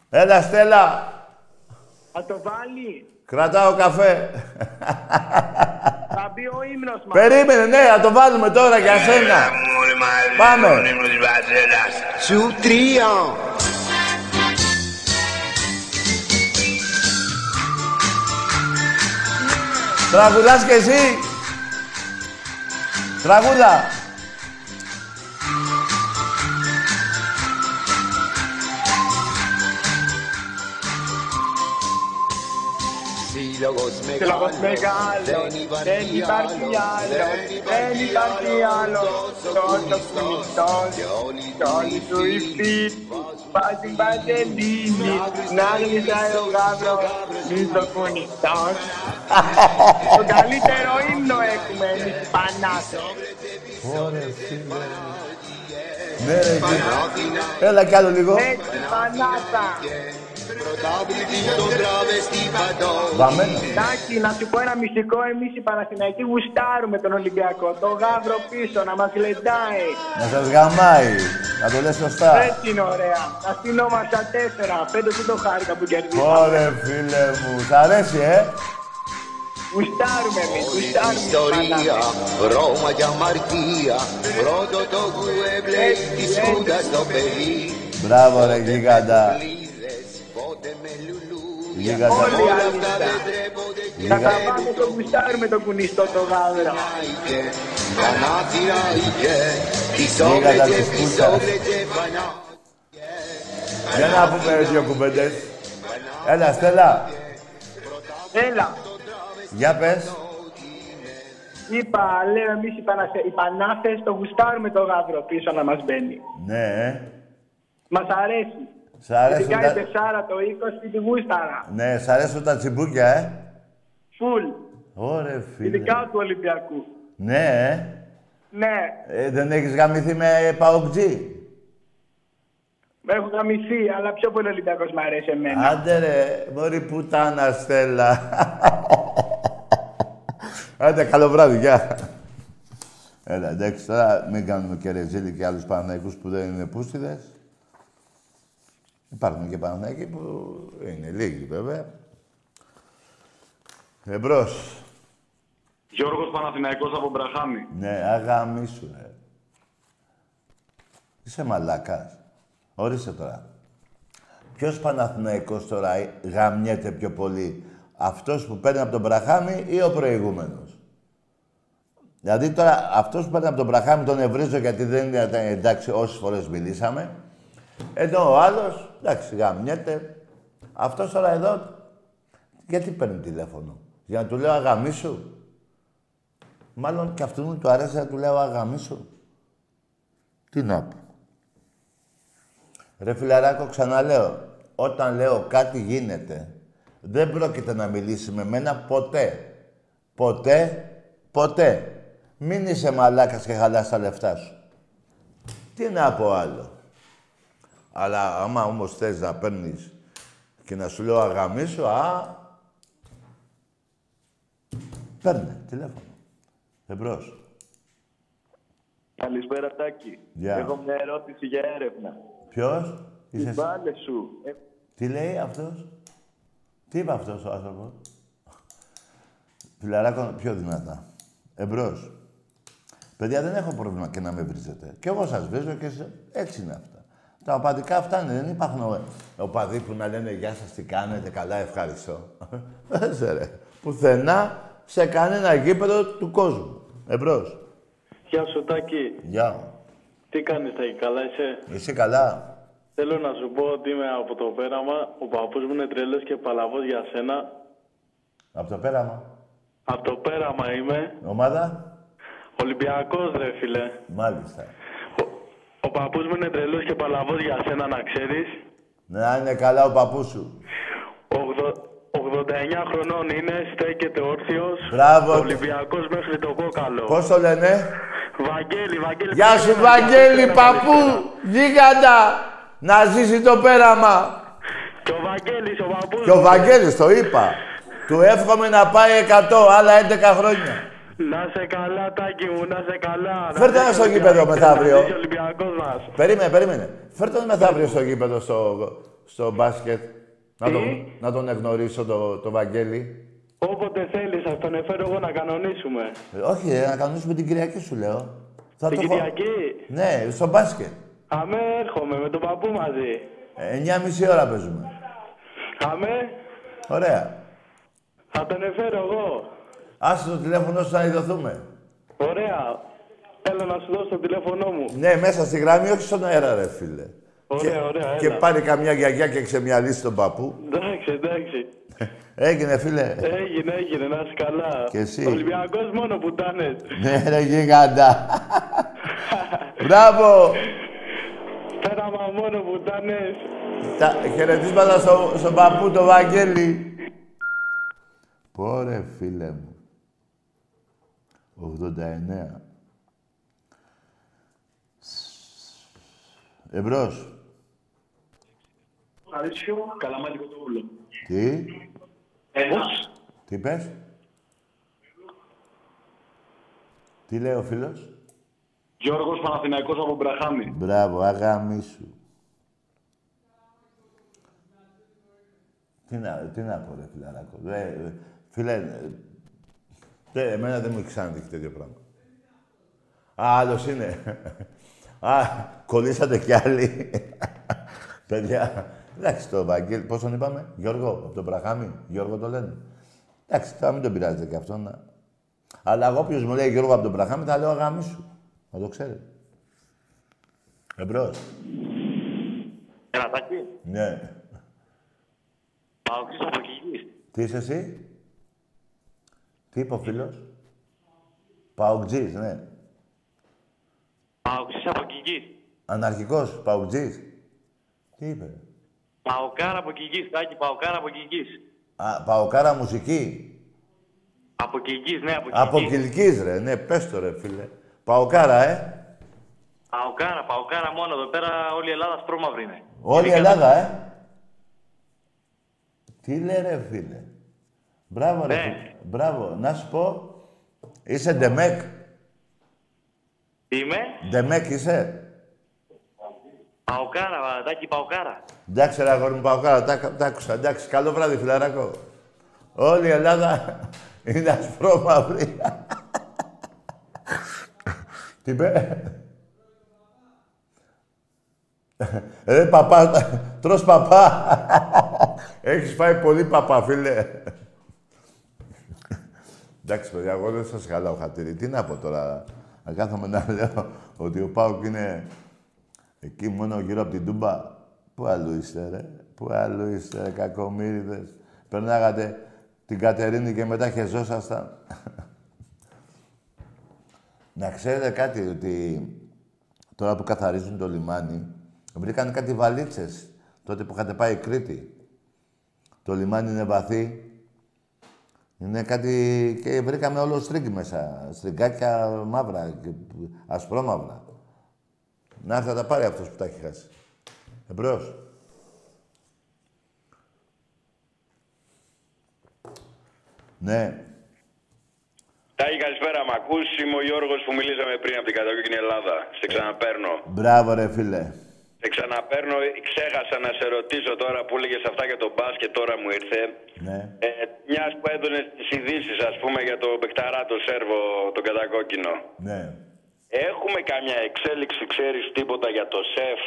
Έλα, Στέλλα. Θα το βάλει. Κρατάω καφέ. Θα μπει ο ύμνος μας. Περίμενε, ναι, να το βάλουμε τώρα για σένα. Πάμε. Σου τρία. Τραγουδάς κι εσύ. Τραγούδα. Σύλλογος Σύλλογος μεγάλος, δεν υπάρχει άλλο, δεν υπάρχει άλλο. Τόσο κουνητός, κι όλοι του οι φίλοι, βάζει βαζελίνη, να γλυκάει ο γάβρος, μη το κουνητός. Το καλύτερο ύμνο έχουμε εμείς οι Πανάθες. Ωρε φίλε. Ναι ρε γίγαντα. Έλα κι άλλο λίγο. Έτσι, Πανάθα. Πρωτάβλητη στον τραβεστή παντό Βαμμένο. Τάκη, να σου πω ένα μυστικό, εμείς οι Παναθηναϊκοί γουστάρουμε τον Ολυμπιακό. Το γάβρο πίσω, να μας λεντάει. Να σας γαμάει. Να το λες σωστά. Έτσι είναι ωραία. Να στείλόμαστε τέσσερα. Φέτος δεν το χάρηκα που κερδίσαμε. Ωρε φίλε μου. Σ' αρέσει, ε. Γουστάρουμε εμείς, γουστάρουμε. οι Ιστορία, Παναθηναϊκοί. Ρώμα και αμαρτία Πρώτο το κουέμπλε τη σκούτα στο παιδί Μπράβο ρε γίγαντα. Λίδες, πότε με λουλού Γίγαντα. Όλοι Όλα άλλοι αυτά γουστάρουν. δεν τρέπονται Να Γίγαντα. καμπάμε το γουστάρουμε το κουνιστό το γάβρο. είχε Πανάθυρα είχε Τις Γίγαντα όβλετες, της τις κούτσας. όβλετες πανά Για να πούμε δύο κουβέντες. Έλα, Στέλλα. Έλα. Για πες. Είπα, λέω εμείς οι, Παναθε... οι Πανάθες το γουστάρουμε το γάβρο πίσω να μας μπαίνει. Ναι, ε. Μας αρέσει. Σ' αρέσουν Ειδικά η τα... τεσσάρα το 20 τη γούσταρα. Ναι, σ' αρέσουν τα τσιμπούκια, ε. Φουλ. Ωρε φίλε. Ειδικά του Ολυμπιακού. Ναι, ε. Ναι, ε. Δεν έχεις γαμηθεί με παοκτζή. με έχω γαμηθεί, αλλά πιο πολύ ο Ολυμπιακός μου αρέσει εμένα. Άντε ρε, μωρή πουτάνα Στέλλα. Άντε, καλό βράδυ, γεια. Έλα, εντάξει, τώρα μην κάνουμε και ρεζίλι και άλλους Παναθηναϊκούς που δεν είναι πούστιδες. Υπάρχουν και Παναθηναϊκοί που είναι λίγοι, βέβαια. Εμπρός. Γιώργος Παναθηναϊκός από Μπραχάμι. Ναι, αγαμίσου, ρε. Είσαι μαλάκας. Ορίστε τώρα. Ποιος Παναθηναϊκός τώρα γαμιέται πιο πολύ, αυτός που παίρνει από τον Μπραχάμι ή ο προηγούμενος; Δηλαδή τώρα αυτός που παίρνει από τον Μπραχάμι τον ευρίζω γιατί δεν ήταν εντάξει όσες φορές μιλήσαμε. Ενώ ο άλλος, εντάξει, γαμιέται. Αυτός τώρα εδώ, γιατί παίρνει τηλέφωνο; Για να του λέω αγαμίσου. Μάλλον και αυτού του αρέσει να του λέω αγαμίσου. Τι να πω. Ρε φιλαράκο, ξαναλέω. Όταν λέω κάτι γίνεται, δεν πρόκειται να μιλήσει με μένα ποτέ. Ποτέ, ποτέ. Μην είσαι μαλάκας και χαλάς τα λεφτά σου. Τι να πω άλλο. Αλλά άμα όμως θες να παίρνεις και να σου λέω αγαμίσου, α... Παίρνε τηλέφωνο. Εμπρός. Καλησπέρα Τάκη. Γεια. Έχω μια ερώτηση για έρευνα. Ποιος; Είσαι... Τις εσύ; μπάλες σου. Ε, Τι λέει αυτός; Τι είπε αυτός ο άνθρωπος; Φιλαράκο, πιο δυνατά. Εμπρός. Παιδιά, δεν έχω πρόβλημα και να με βρίζετε. Και εγώ σας βρίζω και σε... έτσι είναι αυτά. Τα οπαδικά αυτά είναι. Δεν υπάρχουν ο- οπαδοί που να λένε «Γεια σας, τι κάνετε, καλά, ευχαριστώ». Δεν σε ρε. Πουθενά σε κανένα γήπεδο του κόσμου. Εμπρός. Γεια σου Τάκη. Γεια. Τι κάνεις Τάκη, καλά είσαι; Είσαι καλά. Θέλω να σου πω ότι είμαι από το πέραμα. Ο παππούς μου είναι τρελός και παλαβός για σένα. Από το πέραμα. Από το πέραμα είμαι. Ομάδα. Ολυμπιακός ρε φίλε. Μάλιστα. Ο, ο παππούς μου είναι τρελός και παλαβός για σένα να ξέρεις. Να είναι καλά ο παππούς σου. Ογδο- 89 χρονών είναι, στέκεται όρθιος. Μπράβο. Ολυμπιακός μέχρι το κόκαλο. Πώς το λένε; Βαγγέλη, Βαγγέλη. Γεια σου, Βαγγέλη, παππού! Γίγαντα! Να ζήσει το πέραμα! Και ο Βαγγέλης, ο παππούς Και ο μου. Βαγγέλης, το είπα. Του εύχομαι να πάει 100, άλλα 11 χρόνια. Να σε καλά, Τάκη μου, να σε καλά. Φέρτε ένα στο γήπεδο μεθαύριο. Να ζήσει ο Ολυμπιακός μας. Περίμενε, περίμενε. Φέρτε τον μεθαύριο στο γήπεδο στο, στο μπάσκετ. Να Τι; τον, να τον εγνωρίσω το, το Βαγγέλη. Όποτε θέλεις, θα τον εφέρω εγώ να κανονίσουμε. Ε, όχι, ε, να κανονίσουμε την Κυριακή σου λέω. Θα Την το έχω- Κυριακή; Ναι, στο μπάσκετ. Αμέ, έρχομαι με τον παππού μαζί. Ε, 9.30 ώρα παίζουμε. Αμέ, Ωραία. θα τον εφέρω εγώ. Άσε το τηλέφωνο σου να ειδωθούμε. Ωραία. Έλα να σου δώσω το τηλέφωνό μου. Ναι, μέσα στη γραμμή, όχι στον αέρα, ρε φίλε. Ωραία, και, ωραία, και έλα. πάρει καμιά γιαγιά και ξεμιαλίσει τον παππού. Εντάξει, Εντάξει, εντάξει. Έγινε, φίλε. Έγινε, έγινε, να είσαι καλά. Και εσύ. Ολυμπιακός μόνο πουτάνες. Ναι, ρε γίγαντα. Μπράβο. Πέραμα μόνο πουτάνες. Τα χαιρετίσματα στο, στον παππού, το Βαγγέλη. Πόρε, φίλε μου. 89. Εμπρός. Χαρίσιο, καλαμάτι κοτόπουλο. Τι, Ένας. τι πες; Τι λέει ο φίλος; Γιώργος Παναθηναϊκός από Μπραχάμι. Μπράβο, αγάμι σου. Τι να, τι να πω, ρε φιλαράκο. Ρε, ρε, φίλε, ε, τε, εμένα δεν μου έχει ξαναδείξει τέτοιο πράγμα. Α, άλλος είναι. Α, κολλήσατε κι άλλοι. Παιδιά, εντάξει, το Βαγγέλη, πώς τον είπαμε, Γιώργο, από τον Μπραχάμι, Γιώργο το λένε. Εντάξει, θα μην τον πειράζετε κι αυτό να... Αλλά εγώ όποιος μου λέει Γιώργο από τον Μπραχάμι, θα λέω αγάμι σου. Να το ξέρετε. Εμπρός. Κερατάκι. Ναι. Παοξής από Κυγής. Τι είσαι εσύ; Τι είπε ο φίλος; Παουτζής, ναι. Παοξής από Κυγής. Αναρχικός, Παουτζής. Τι είπε; Παοκάρα από Κυγής. Τάκη, Παοκάρα από Κυγής. Α, παοκάρα μουσική. Από Κυγής, ναι, από Κυγής. Από Κιλκής, ρε. Ναι, πες το, ρε, φίλε. Παοκάρα, ε. Παοκάρα, Παοκάρα μόνο. Εδώ πέρα όλη η Ελλάδα σπρώμαυρη είναι. Όλη η Ελλάδα, ε. Τι λέει, ρε, φίλε. Μπράβο, ρε. Ναι. φίλε. Μπράβο. Να σου πω, είσαι ντεμέκ. Είμαι Ντεμέκ είσαι. Παοκάρα, Τάκη, Παοκάρα. Εντάξει, ρε αγόρι μου, Παοκάρα, τα, τα άκουσα. Εντάξει, καλό βράδυ, φιλαράκο. Όλη η Ελλάδα είναι ασπρόμαυρη. Τι είπε. Ρε παπά, τρως παπά. Έχεις φάει πολύ παπά, φίλε. Εντάξει, παιδιά, εγώ δεν σας χαλάω χατήρι. Τι να πω τώρα, να κάθομαι να λέω ότι ο Πάουκ είναι εκεί μόνο γύρω από την Τούμπα. Πού αλλού είστε, ρε; Πού αλλού είστε, ρε, κακομύριδες; Περνάγατε την Κατερίνη και μετά χεζόσασταν. να ξέρετε κάτι, ότι τώρα που καθαρίζουν το λιμάνι, βρήκαν κάτι βαλίτσες, τότε που είχατε πάει Κρήτη. Το λιμάνι είναι βαθύ. Είναι κάτι... και βρήκαμε όλο στρίγκι μέσα. Στριγκάκια μαύρα, και ασπρόμαυρα. Να έρθει να τα πάρει αυτός που τα έχει χάσει. Εμπρός. Ναι. Τάκη, καλησπέρα. Μ' ακούς, είμαι ο Γιώργος που μιλήσαμε πριν από την κατακόκκινη Ελλάδα. Σε ξαναπαίρνω. Μπράβο ρε φίλε. Σε ξαναπαίρνω, ξέχασα να σε ρωτήσω τώρα που έλεγες αυτά για το μπάσκετ, τώρα μου ήρθε. Ναι. Ε, Μιας που έδωνες τις ειδήσεις, ας πούμε, για το Μπεκταρά, το Σέρβο, τον κατακόκκινο. Ναι. Έχουμε καμιά εξέλιξη, ξέρεις τίποτα για το ΣΕΦ;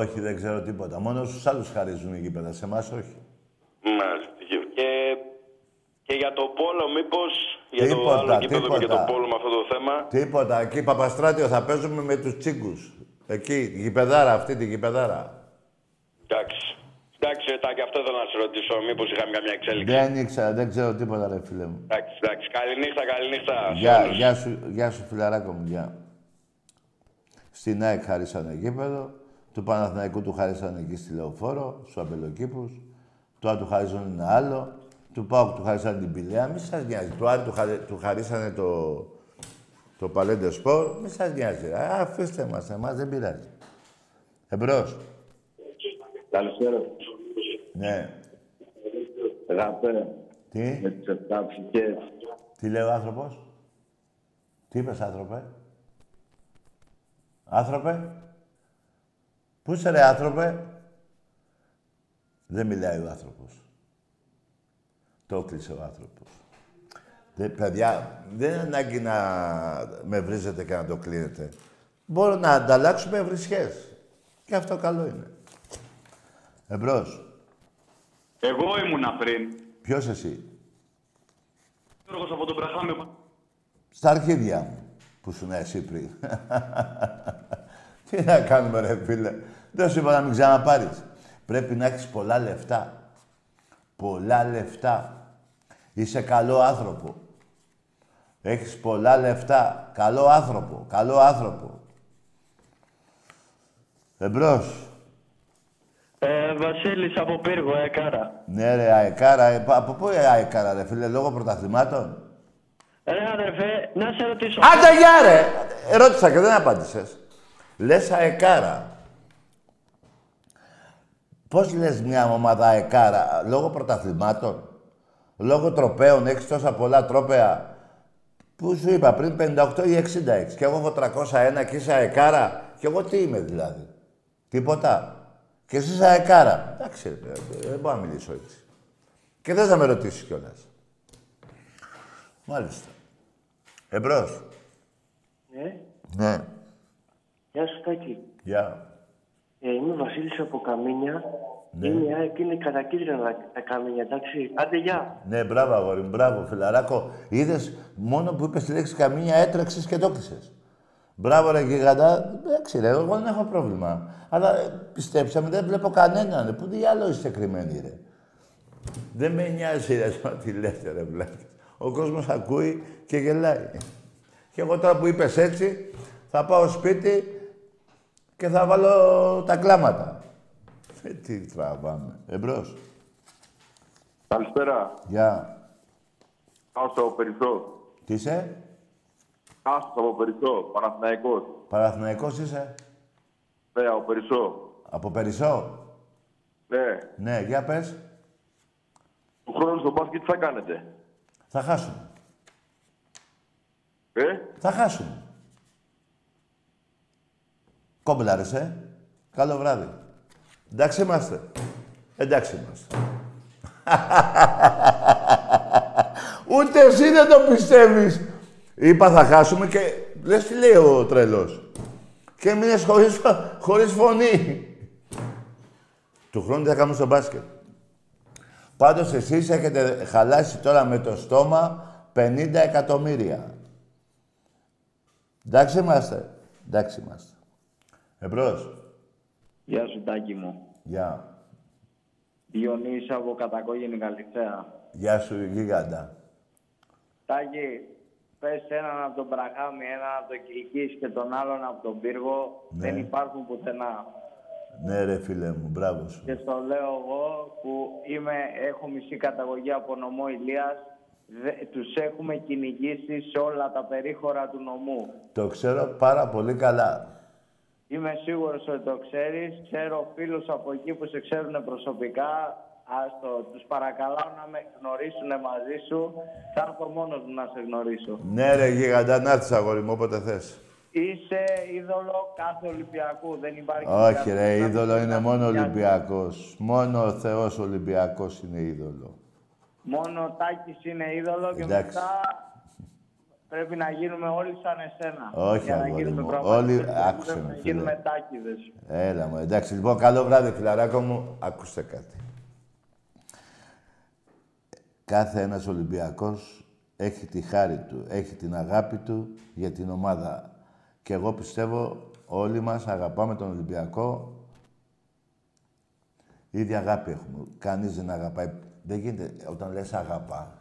Όχι, δεν ξέρω τίποτα. Μόνο στους άλλους χαρίζουν οι γήπεδα. Σε εμάς όχι. Μάλιστα. Και, και για το πόλο, μήπως. Για το Τίποτα, άλλο γήπεδο και τίποτα. το πόλο με αυτό το θέμα; Τίποτα. Εκεί Παπαστράτιο θα παίζουμε με τους τσίγκους. Εκεί, τη γηπεδάρα, αυτή τη γηπεδάρα. Εντάξει. Εντάξει, Τάκη, αυτό ήθελα να σε ρωτήσω. Μήπως είχαμε καμιά εξέλιξη; Δεν ήξερα, δεν ξέρω τίποτα ρε φίλε μου. Εντάξει, εντάξει. Καληνύχτα, καληνύχτα. σε Γεια, όλους. γεια, σου, γεια σου φιλαράκο μου, γεια. Στην ΑΕΚ χαρίσανε γήπεδο, του Παναθηναϊκού του χαρίσανε εκεί στη Λεωφόρο, στους αμπελοκήπους, του Άρη του χαρίσανε ένα άλλο, του ΠΑΟΚ του χαρίσανε την Πηλαία, μη σας νοιάζει. Του Άρη του, χαρι- του χαρίσανε το, το Παλέντε Σπορ, μη σας νοιάζει. ρε. Α, αφήστε μας, εμάς δεν πειράζει. Εμπρός. Καλησπέρα. Ναι. Αγαπέ, Τι, με τις επτά ψυχές. τι λέει ο άνθρωπος; Τι είπες, άνθρωπε; Άνθρωπε; Πού είσαι ρε άνθρωπε; Δεν μιλάει ο άνθρωπος. Το κλείσε ο άνθρωπος. Δε, παιδιά, δεν είναι ανάγκη να με βρίζετε και να το κλείνετε. Μπορώ να ανταλλάξουμε βρισχές. Και αυτό καλό είναι. Εμπρός. Εγώ ήμουνα πριν. Ποιος εσύ; Γιώργος από τον Μπραχάμι. Στα αρχίδια μου, που σου εσύ πριν. Τι να κάνουμε ρε φίλε. Δεν σου είπα να μην ξαναπάρεις. Πρέπει να έχεις πολλά λεφτά. πολλά λεφτά. Είσαι καλό άνθρωπο. Έχεις πολλά λεφτά. Καλό άνθρωπο. Καλό άνθρωπο. Εμπρός. Ε, Βασίλης από Πύργο, ε, κάρα. Ναι ρε, αεκάρα. Ε, πα- από πού ε, αεκάρα ρε φίλε, λόγω πρωταθλημάτων; Ρε αδερφέ, να σε ρωτήσω. Άντε γεια ρε! Ρώτησα και δεν απάντησες. Λες αεκάρα. Πώς λες μια ομάδα αεκάρα, λόγω πρωταθλημάτων, λόγω τροπέων, έχεις τόσα πολλά τρόπεα. Πού σου είπα, πριν 58 ή 66. Και εγώ έχω 301 και είσαι αεκάρα. Και εγώ τι είμαι δηλαδή. Τίποτα. Και εσύ είσαι αεκάρα. Εντάξει, ρε, ε, δεν μπορώ να μιλήσω έτσι. Και θες να με ρωτήσεις κιόλας. Μάλιστα. Εμπρός. Ναι, Ναι. γεια σου Τάκη. Γεια. Ε, είμαι ο Βασίλης από Καμίνια. Ναι. Είναι η ΑΕΚ, είναι κατακίτρινα τα, τα Καμίνια, εντάξει. Άντε, γεια. Ναι, μπράβο αγόρι μου, μπράβο φιλαράκο. Είδες μόνο που είπες τη λέξη καμίνια έτρεξες και το κλείσες. Μπράβο ρε γίγαντα. Εντάξει ρε, εγώ δεν έχω πρόβλημα. Αλλά ε, πιστέψτε με, δεν βλέπω κανέναν. Πού διάλογο είστε κρυμμένοι ρε. Δεν με νοιάζει ρε το τι λέτε ρε βλάκες. Ο κόσμος ακούει και γελάει. Και εγώ τώρα που είπες έτσι, θα πάω σπίτι και θα βάλω τα κλάματα. Ε, τι τραβάμε. Εμπρός. Καλησπέρα. Γεια. Κάστος από Περισσό. Τι είσαι, Κάστος από Περισσό. Παναθηναϊκός. Παραθυναϊκός είσαι, Ναι, από Περισσό. από Περισσό; Ναι. Ναι, για πες. Του χρόνου στο μπάσκετ τι θα κάνετε; Θα χάσουμε. Ε, Θα χάσουμε. Κόμπλαρες, ε. Καλό βράδυ. Εντάξει είμαστε. Εντάξει είμαστε. Ούτε εσύ δεν το πιστεύεις. Είπα θα χάσουμε και λες τι λέει ο τρελός. Και μείνες χωρίς, χωρίς φωνή. Του χρόνου τι θα κάνουμε στο μπάσκετ. Πάντως εσείς έχετε χαλάσει τώρα με το στόμα 50 εκατομμύρια. Εντάξει είμαστε. Εντάξει είμαστε. Εμπρός. Γεια σου Τάκη μου. Γεια. Διονύση από Κατακόγενη Καλυθέα. Γεια σου γίγαντα. Τάκη, πες έναν από τον Μπραχάμι, έναν από τον Κιλκής και τον άλλον από τον Πύργο. Ναι. Δεν υπάρχουν πουθενά. Ναι ρε φίλε μου, μπράβο σου. Και στο λέω εγώ που είμαι, έχω μισή καταγωγή από νομό Ηλίας. Δε, τους έχουμε κυνηγήσει σε όλα τα περίχωρα του νομού. Το ξέρω πάρα πολύ καλά. Είμαι σίγουρος ότι το ξέρεις. Ξέρω φίλους από εκεί που σε ξέρουν προσωπικά. Άστο, τους παρακαλάω να με γνωρίσουν μαζί σου. Θα έρθω μόνος μου να σε γνωρίσω. Ναι ρε γίγαντα, να έρθεις αγόρι μου όποτε θες. Είσαι είδωλο κάθε Ολυμπιακού. Δεν υπάρχει... Όχι ρε, κάποιος είδωλο να είναι μην μόνο μοιάζει. Ολυμπιακός. Μόνο ο Θεός Ολυμπιακός είναι είδωλο. Μόνο ο Τάκης είναι είδωλο και Εντάξει. μετά πρέπει να γίνουμε όλοι σαν εσένα. Όχι, Για να αγόρι γίνουμε μου. πραγματικά Όλοι- Ολυμπιακοί, άκουσε πρέπει με, να φίλε. γίνουμε Τάκηδες. Έλα μου, εντάξει. Λοιπόν, καλό βράδυ, φιλαράκο μου. Ακούστε κάτι. Κάθε ένας Ολυμπιακός έχει τη χάρη του, έχει την αγάπη του για την ομάδα. Και εγώ πιστεύω όλοι μας αγαπάμε τον Ολυμπιακό. Ίδια αγάπη έχουμε. Κανείς δεν αγαπάει. Δεν γίνεται όταν λες αγαπά.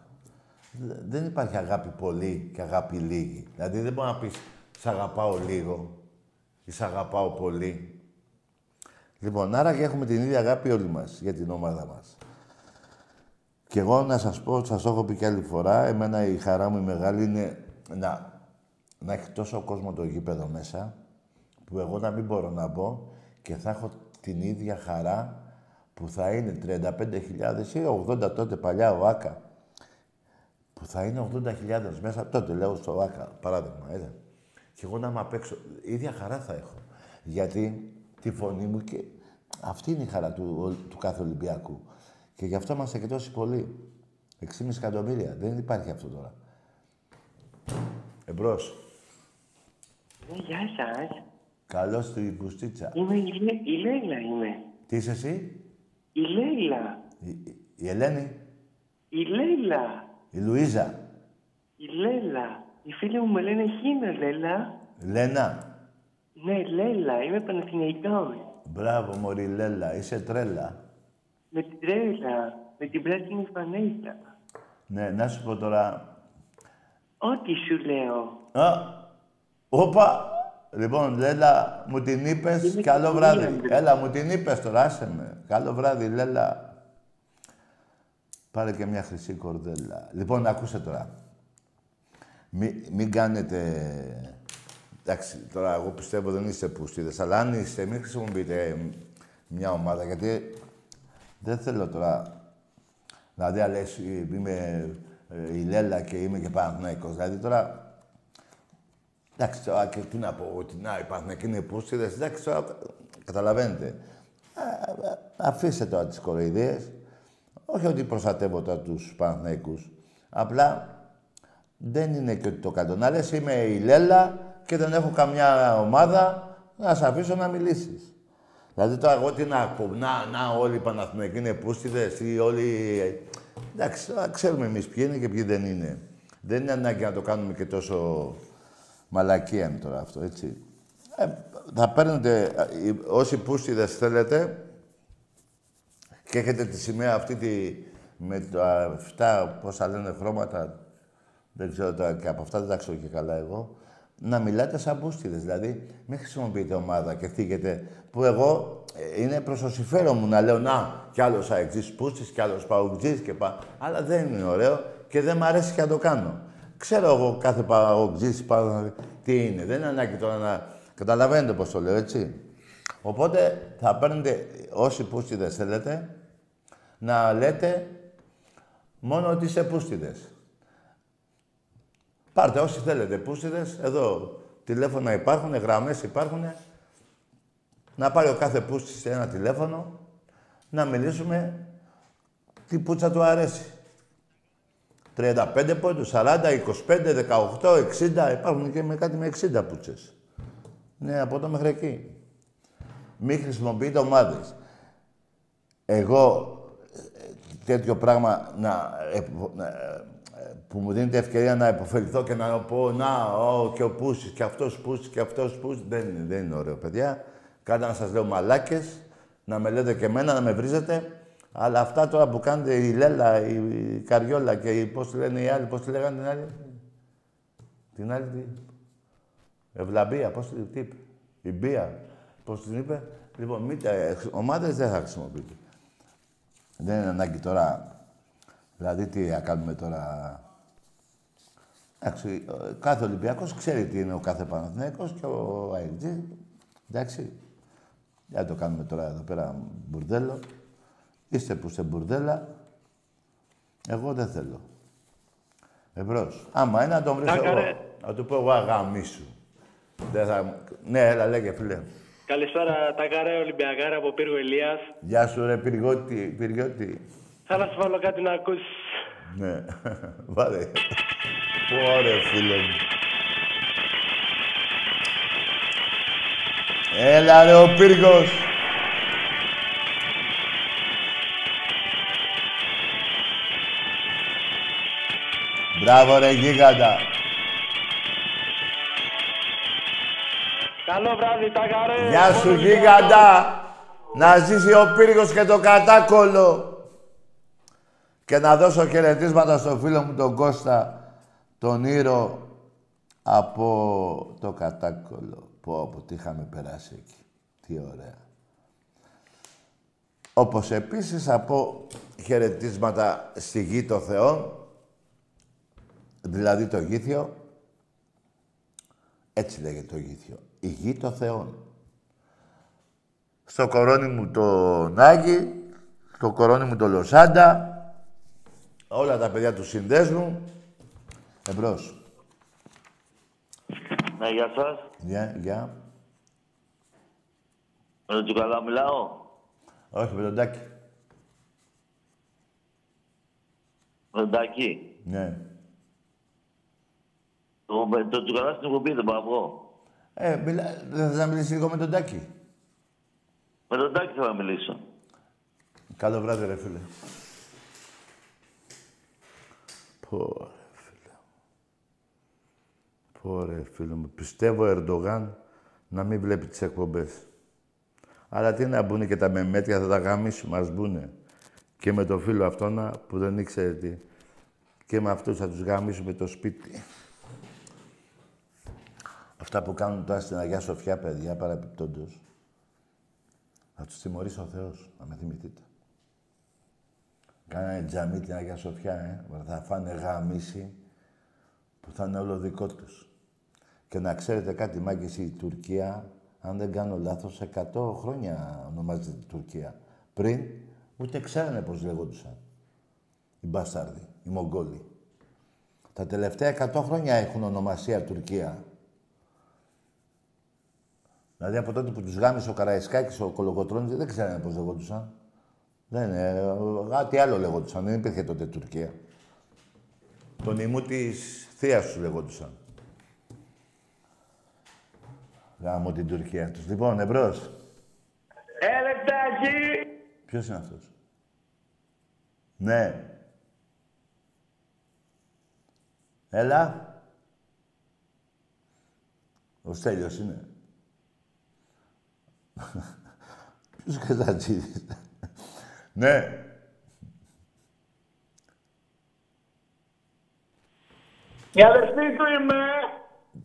Δε- Δεν υπάρχει αγάπη πολύ και αγάπη λίγη. Δηλαδή δεν μπορείς να πεις «Σ' αγαπάω λίγο» ή «Σ' αγαπάω πολύ». Λοιπόν, άρα και έχουμε την ίδια αγάπη όλοι μας για την ομάδα μας. Και εγώ να σας πω, σας το έχω πει και άλλη φορά, εμένα η χαρά μου η μεγάλη είναι να, να έχει τόσο κόσμο το γήπεδο μέσα, που εγώ να μην μπορώ να μπω και θα έχω την ίδια χαρά που θα είναι 35.000 ή 80 τότε παλιά ο Άκα. Που θα είναι 80.000 μέσα, τότε λέω στο Άκα, παράδειγμα, είδα. Και εγώ να είμαι απ' έξω, ίδια χαρά θα έχω. Γιατί τη φωνή μου και αυτή είναι η χαρά του, του κάθε Ολυμπιακού. Και γι' αυτό είμαστε και τόσοι πολλοί. 6,5 εκατομμύρια. Δεν υπάρχει αυτό τώρα. Εμπρός. Ναι, γεια σας. Καλώς στην Πουστίτσα. Είμαι η, Λέ, η Λέιλα είμαι. Τι είσαι εσύ, Η Λέιλα. η Ελένη, Η Λέιλα. Η Λουίζα, Η Λέλα. Οι φίλοι μου με λένε Χίνα, Λέλα. Λένα. Ναι, Λέλα. Είμαι Παναθηναϊκός. Μπράβο, μωρή Λέλα, είσαι τρέλα. Με την τρέλα. Με την πράσινη φανέλα. Ναι, να σου πω τώρα. Ό,τι σου λέω. Α, όπα. Λοιπόν, Λέλα, μου την είπες. Καλό βράδυ. Έλα, μου την είπες τώρα, άσε με. Καλό βράδυ, Λέλα. Πάρε και μια χρυσή κορδέλα. Λοιπόν, ακούσε τώρα. Μην, μην κάνετε... Εντάξει, τώρα εγώ πιστεύω δεν είστε πούστιδες, αλλά αν είστε, μην χρησιμοποιείτε μια ομάδα, γιατί δεν θέλω τώρα... Δηλαδή, αν λες, είμαι ε, η Λέλα και είμαι και Παναθηναϊκός. Δηλαδή, τώρα... Εντάξει, τώρα και τι να πω, ότι να, οι Παναθηναϊκοί είναι πούστιδες. Εντάξει, τώρα καταλαβαίνετε. Ε, ε, αφήστε τώρα τις κοροϊδίες. Όχι ότι προστατεύω τώρα τους Παναθηναϊκούς. Απλά δεν είναι και ότι το κάνω. Να λες είμαι η Λέλα και δεν έχω καμιά ομάδα, να σε αφήσω να μιλήσεις. Δηλαδή τώρα εγώ τι να πω, να, να όλοι οι Παναθηναϊκοί είναι πούστιδες ή όλοι... Εντάξει, τώρα ξέρουμε εμείς ποιοι είναι και ποιοι δεν είναι. Δεν είναι ανάγκη να το κάνουμε και τόσο μαλακία είναι τώρα αυτό, έτσι. Ε, θα παίρνετε, ε, όσοι πούστιδες θέλετε, και έχετε τη σημαία αυτή τη, με τα 7, πόσα λένε χρώματα, δεν ξέρω τώρα και από αυτά δεν τα ξέρω και καλά εγώ, να μιλάτε σαν μπούστιδες. Δηλαδή, μην χρησιμοποιείτε ομάδα και θίγετε, που εγώ ε, είναι προς το συμφέρον μου να λέω να, κι άλλος αεξής πούστης, κι άλλος παουτζής και πα. Αλλά δεν είναι ωραίο και δεν μ' αρέσει και να το κάνω. Ξέρω εγώ κάθε παουτζής τι είναι. Δεν είναι ανάγκη τώρα να... Καταλαβαίνετε πώς το λέω, έτσι. Οπότε θα παίρνετε όσοι πούστιδες θέλετε, να λέτε μόνο ότι είσαι πούστιδες. Πάρτε όσοι θέλετε πούστιδες, εδώ τηλέφωνα υπάρχουν, γραμμές υπάρχουν. Να πάρει ο κάθε πούστης σε ένα τηλέφωνο, να μιλήσουμε τι πούτσα του αρέσει. 35 πόντους, 40, 25, 18, 60, υπάρχουν και με κάτι με 60 πούτσες. Ναι, από εδώ μέχρι εκεί. Μην χρησιμοποιείτε ομάδες. Εγώ ε, τέτοιο πράγμα να, ε, να, που μου δίνεται ευκαιρία να υποφεληθώ και να πω να, ο, και ο Πούσης, και αυτός Πούσης, και αυτός Πούσης. Δεν είναι, δεν είναι ωραίο, παιδιά. Κάντε να σας λέω μαλάκες, να με λέτε και εμένα, να με βρίζετε. Αλλά αυτά τώρα που κάνετε η Λέλα, η Καριόλα και η, πώς τη λένε οι άλλοι, πώς τη λέγανε την άλλη; Την άλλη τι; Ευλαμπία, πώς τη τι είπε; Η Μπία, πώς την είπε; Λοιπόν, μην τα, ομάδες δεν θα χρησιμοποιείτε. Δεν είναι ανάγκη τώρα. Δηλαδή, τι θα κάνουμε τώρα; Εντάξει, κάθε Ολυμπιακός ξέρει τι είναι ο κάθε Παναθηναίκος και ο ΑΕΚΤΖ. Εντάξει. Δεν το κάνουμε τώρα εδώ πέρα μπουρδέλο. Είστε που είστε μπουρδέλα. Εγώ δεν θέλω. Εμπρός. Άμα είναι να τον βρεις εγώ. Να του πω εγώ αγαμίσου. Δεν θα... Ναι, έλα λέγε φίλε. Καλησπέρα, τα καρέ Ολυμπιακάρα από Πύργο Ηλίας. Γεια σου ρε Πυργότη, Πυργότη. Θα να σου βάλω κάτι να ακούσεις. Ναι, βάλε. Ωραία, φίλε μου. Έλα ρε ο Πύργος. Μπράβο ρε γίγαντα. Καλό βράδυ, τα καρέ. Γεια σου γίγαντα. Να ζήσει ο Πύργος και το κατάκολο. Και να δώσω χαιρετίσματα στο φίλο μου τον Κώστα, τον Ήρο, από το κατάκολο. Πω, από τι είχαμε περάσει εκεί. Τι ωραία. Όπως επίσης από χαιρετίσματα στη γη των Θεών, δηλαδή το Γήθιο, έτσι λέγεται το Γήθιο, η γη των Θεών. Στο κορώνι μου το Νάγκη, στο κορώνι μου το Λοσάντα, όλα τα παιδιά του συνδέσμου. Εμπρός. Ναι, γεια σας. Γεια, γεια. Με τον Τσουκαλά μιλάω; Όχι, με τον Τάκη. Με τον Τάκη; Ναι. Το, το Τσουκαλά στην εκπομπή δεν πάω εγώ. Ε, μιλά... δεν θες να μιλήσεις λίγο με τον Τάκη; Με τον Τάκη θέλω να μιλήσω. Καλό βράδυ, ρε φίλε. Πω, ρε φίλε. Πω, ρε φίλε μου. Πιστεύω ο Ερντογάν να μην βλέπει τις εκπομπές. Αλλά τι να μπουνε και τα μεμέτια θα τα γαμίσουμε, ας μπουνε. Και με το φίλο αυτόνα που δεν ήξερε τι. Και με αυτούς θα τους γαμίσουμε το σπίτι. Αυτά που κάνουν τώρα στην Αγία Σοφιά, παιδιά, παραπιπτόντως. Θα τους τιμωρήσει ο Θεός, να με θυμηθείτε. Κάνανε τζαμί την Αγία Σοφιά, ε. Θα φάνε γαμίση που θα είναι όλο δικό τους. Και να ξέρετε κάτι, μάγκες, η Τουρκία, αν δεν κάνω λάθος, 100 χρόνια ονομάζεται Τουρκία. Πριν, ούτε ξέρανε πώς λέγοντουσαν. Οι μπάσταρδοι, οι Μογγόλοι. Τα τελευταία 100 χρόνια έχουν ονομασία Τουρκία. Δηλαδή από τότε που τους γάμισε ο Καραϊσκάκης, ο Κολοκοτρώνης, δεν ξέρανε πώς λέγοντουσαν. Δεν, ε, κάτι άλλο λέγοντουσαν. Δεν υπήρχε τότε Τουρκία. Τον ημού της θείας τους λέγοντουσαν. Γάμω την Τουρκία τους. Λοιπόν, εμπρός. Ελεκτάκι! Ποιος είναι αυτός; Ναι. Έλα. Ο Στέλιος είναι. Ποιος κατατζίδης. ναι. Η αδερφή του είμαι!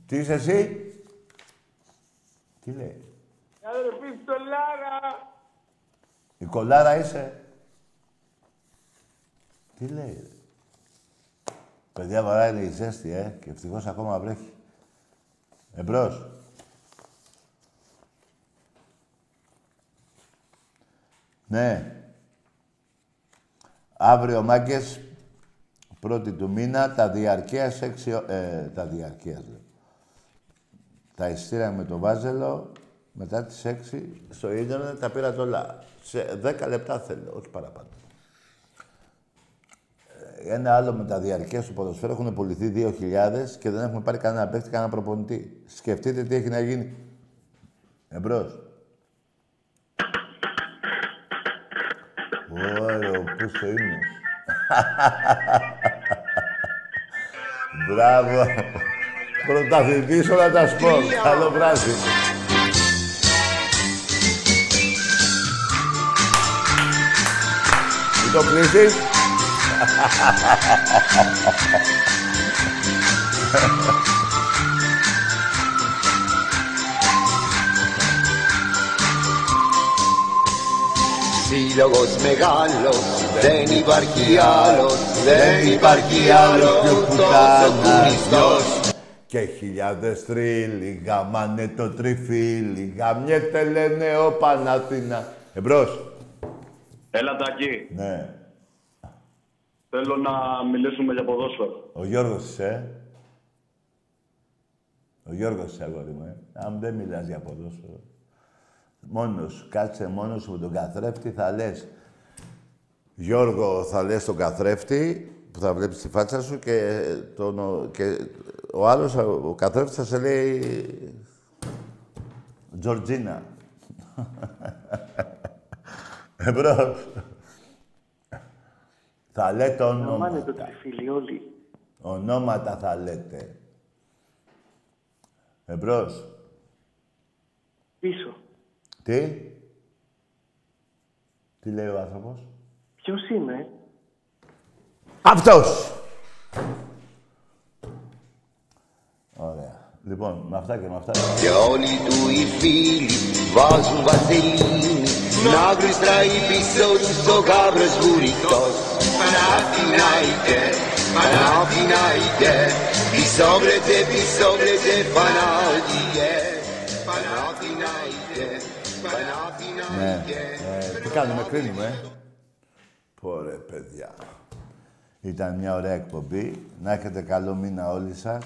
Τι είσαι εσύ; Τι λέει; Η αδερφή του Λάρα! Η κολάρα είσαι; Τι λέει, ρε; Παιδιά, βαράει η ζέστη, ε, και ευτυχώς ακόμα βρέχει. Εμπρός. Ναι. Αύριο, μάγκες, πρώτη του μήνα, τα διαρκείας έξι... Ε, τα διαρκείας, λέω. Τα ειστήρια με το βάζελο, μετά τις 6 στο ίντερνετ τα πήρα όλα. Σε 10 λεπτά θέλω, όχι παραπάνω. Ε, Ένα άλλο με τα διαρκεία του ποδοσφαίρου έχουν πουληθεί 2.000 και δεν έχουμε πάρει κανένα παίχτη, κανένα προπονητή. Σκεφτείτε τι έχει να γίνει. Εμπρός. Ωραίο, πούς στο ύμνος. Μπράβο. Πρωταθλητής όλα τα σπορ. Καλό βράδυ. Μην το κλείσεις. Σύλλογος μεγάλος, δεν υπάρχει άλλος, δεν υπάρχει άλλος τόσο κουριστός. Και χιλιάδες τρίλοι γαμάνε το τριφύλι. Γαμιέται λένε ο Παναθήνα. Εμπρός. Έλα, Τάκη. Ναι. Θέλω να μιλήσουμε για ποδόσφαιρο. Ο Γιώργος είσαι, ε. Ο Γιώργος είσαι, αγόρι μου, ε. Αν δεν μιλάς για ποδόσφαιρο. Μόνος σου, κάτσε μόνος σου με τον καθρέφτη, θα λες. Γιώργο, θα λες τον καθρέφτη, που θα βλέπεις τη φάτσα σου και, τον, και ο άλλος, ο καθρέφτης θα σε λέει... Τζορτζίνα. Εμπρός. Θα λέτε Αμάνε το ονόματα. τριφύλι όλοι. Ονόματα θα λέτε. Εμπρός. Πίσω. Τι; Τι λέει ο άνθρωπος; Ποιος είναι, Αυτός. Ωραία. Λοιπόν, με αυτά και με αυτά. Και όλοι του οι φίλοι βάζουν βαζελίνη Να γλιστράει πίσω τους ο γάβρος βουρητός Παναθηνάιτε, Παναθηνάιτε Πισόβρετε, πισόβρετε, Πανάθιε Παναθηνάιτε, Ναι. Παναθηνάιτε Ε, τι κάνουμε, κρίνουμε. ε. Πόρε, παιδιά. Ήταν μια ωραία εκπομπή. Να έχετε καλό μήνα όλοι σας.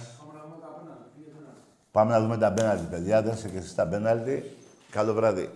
Πάμε να δούμε τα πέναλτι, παιδιά. Δέστε και εσείς τα πέναλτι. Καλό βράδυ.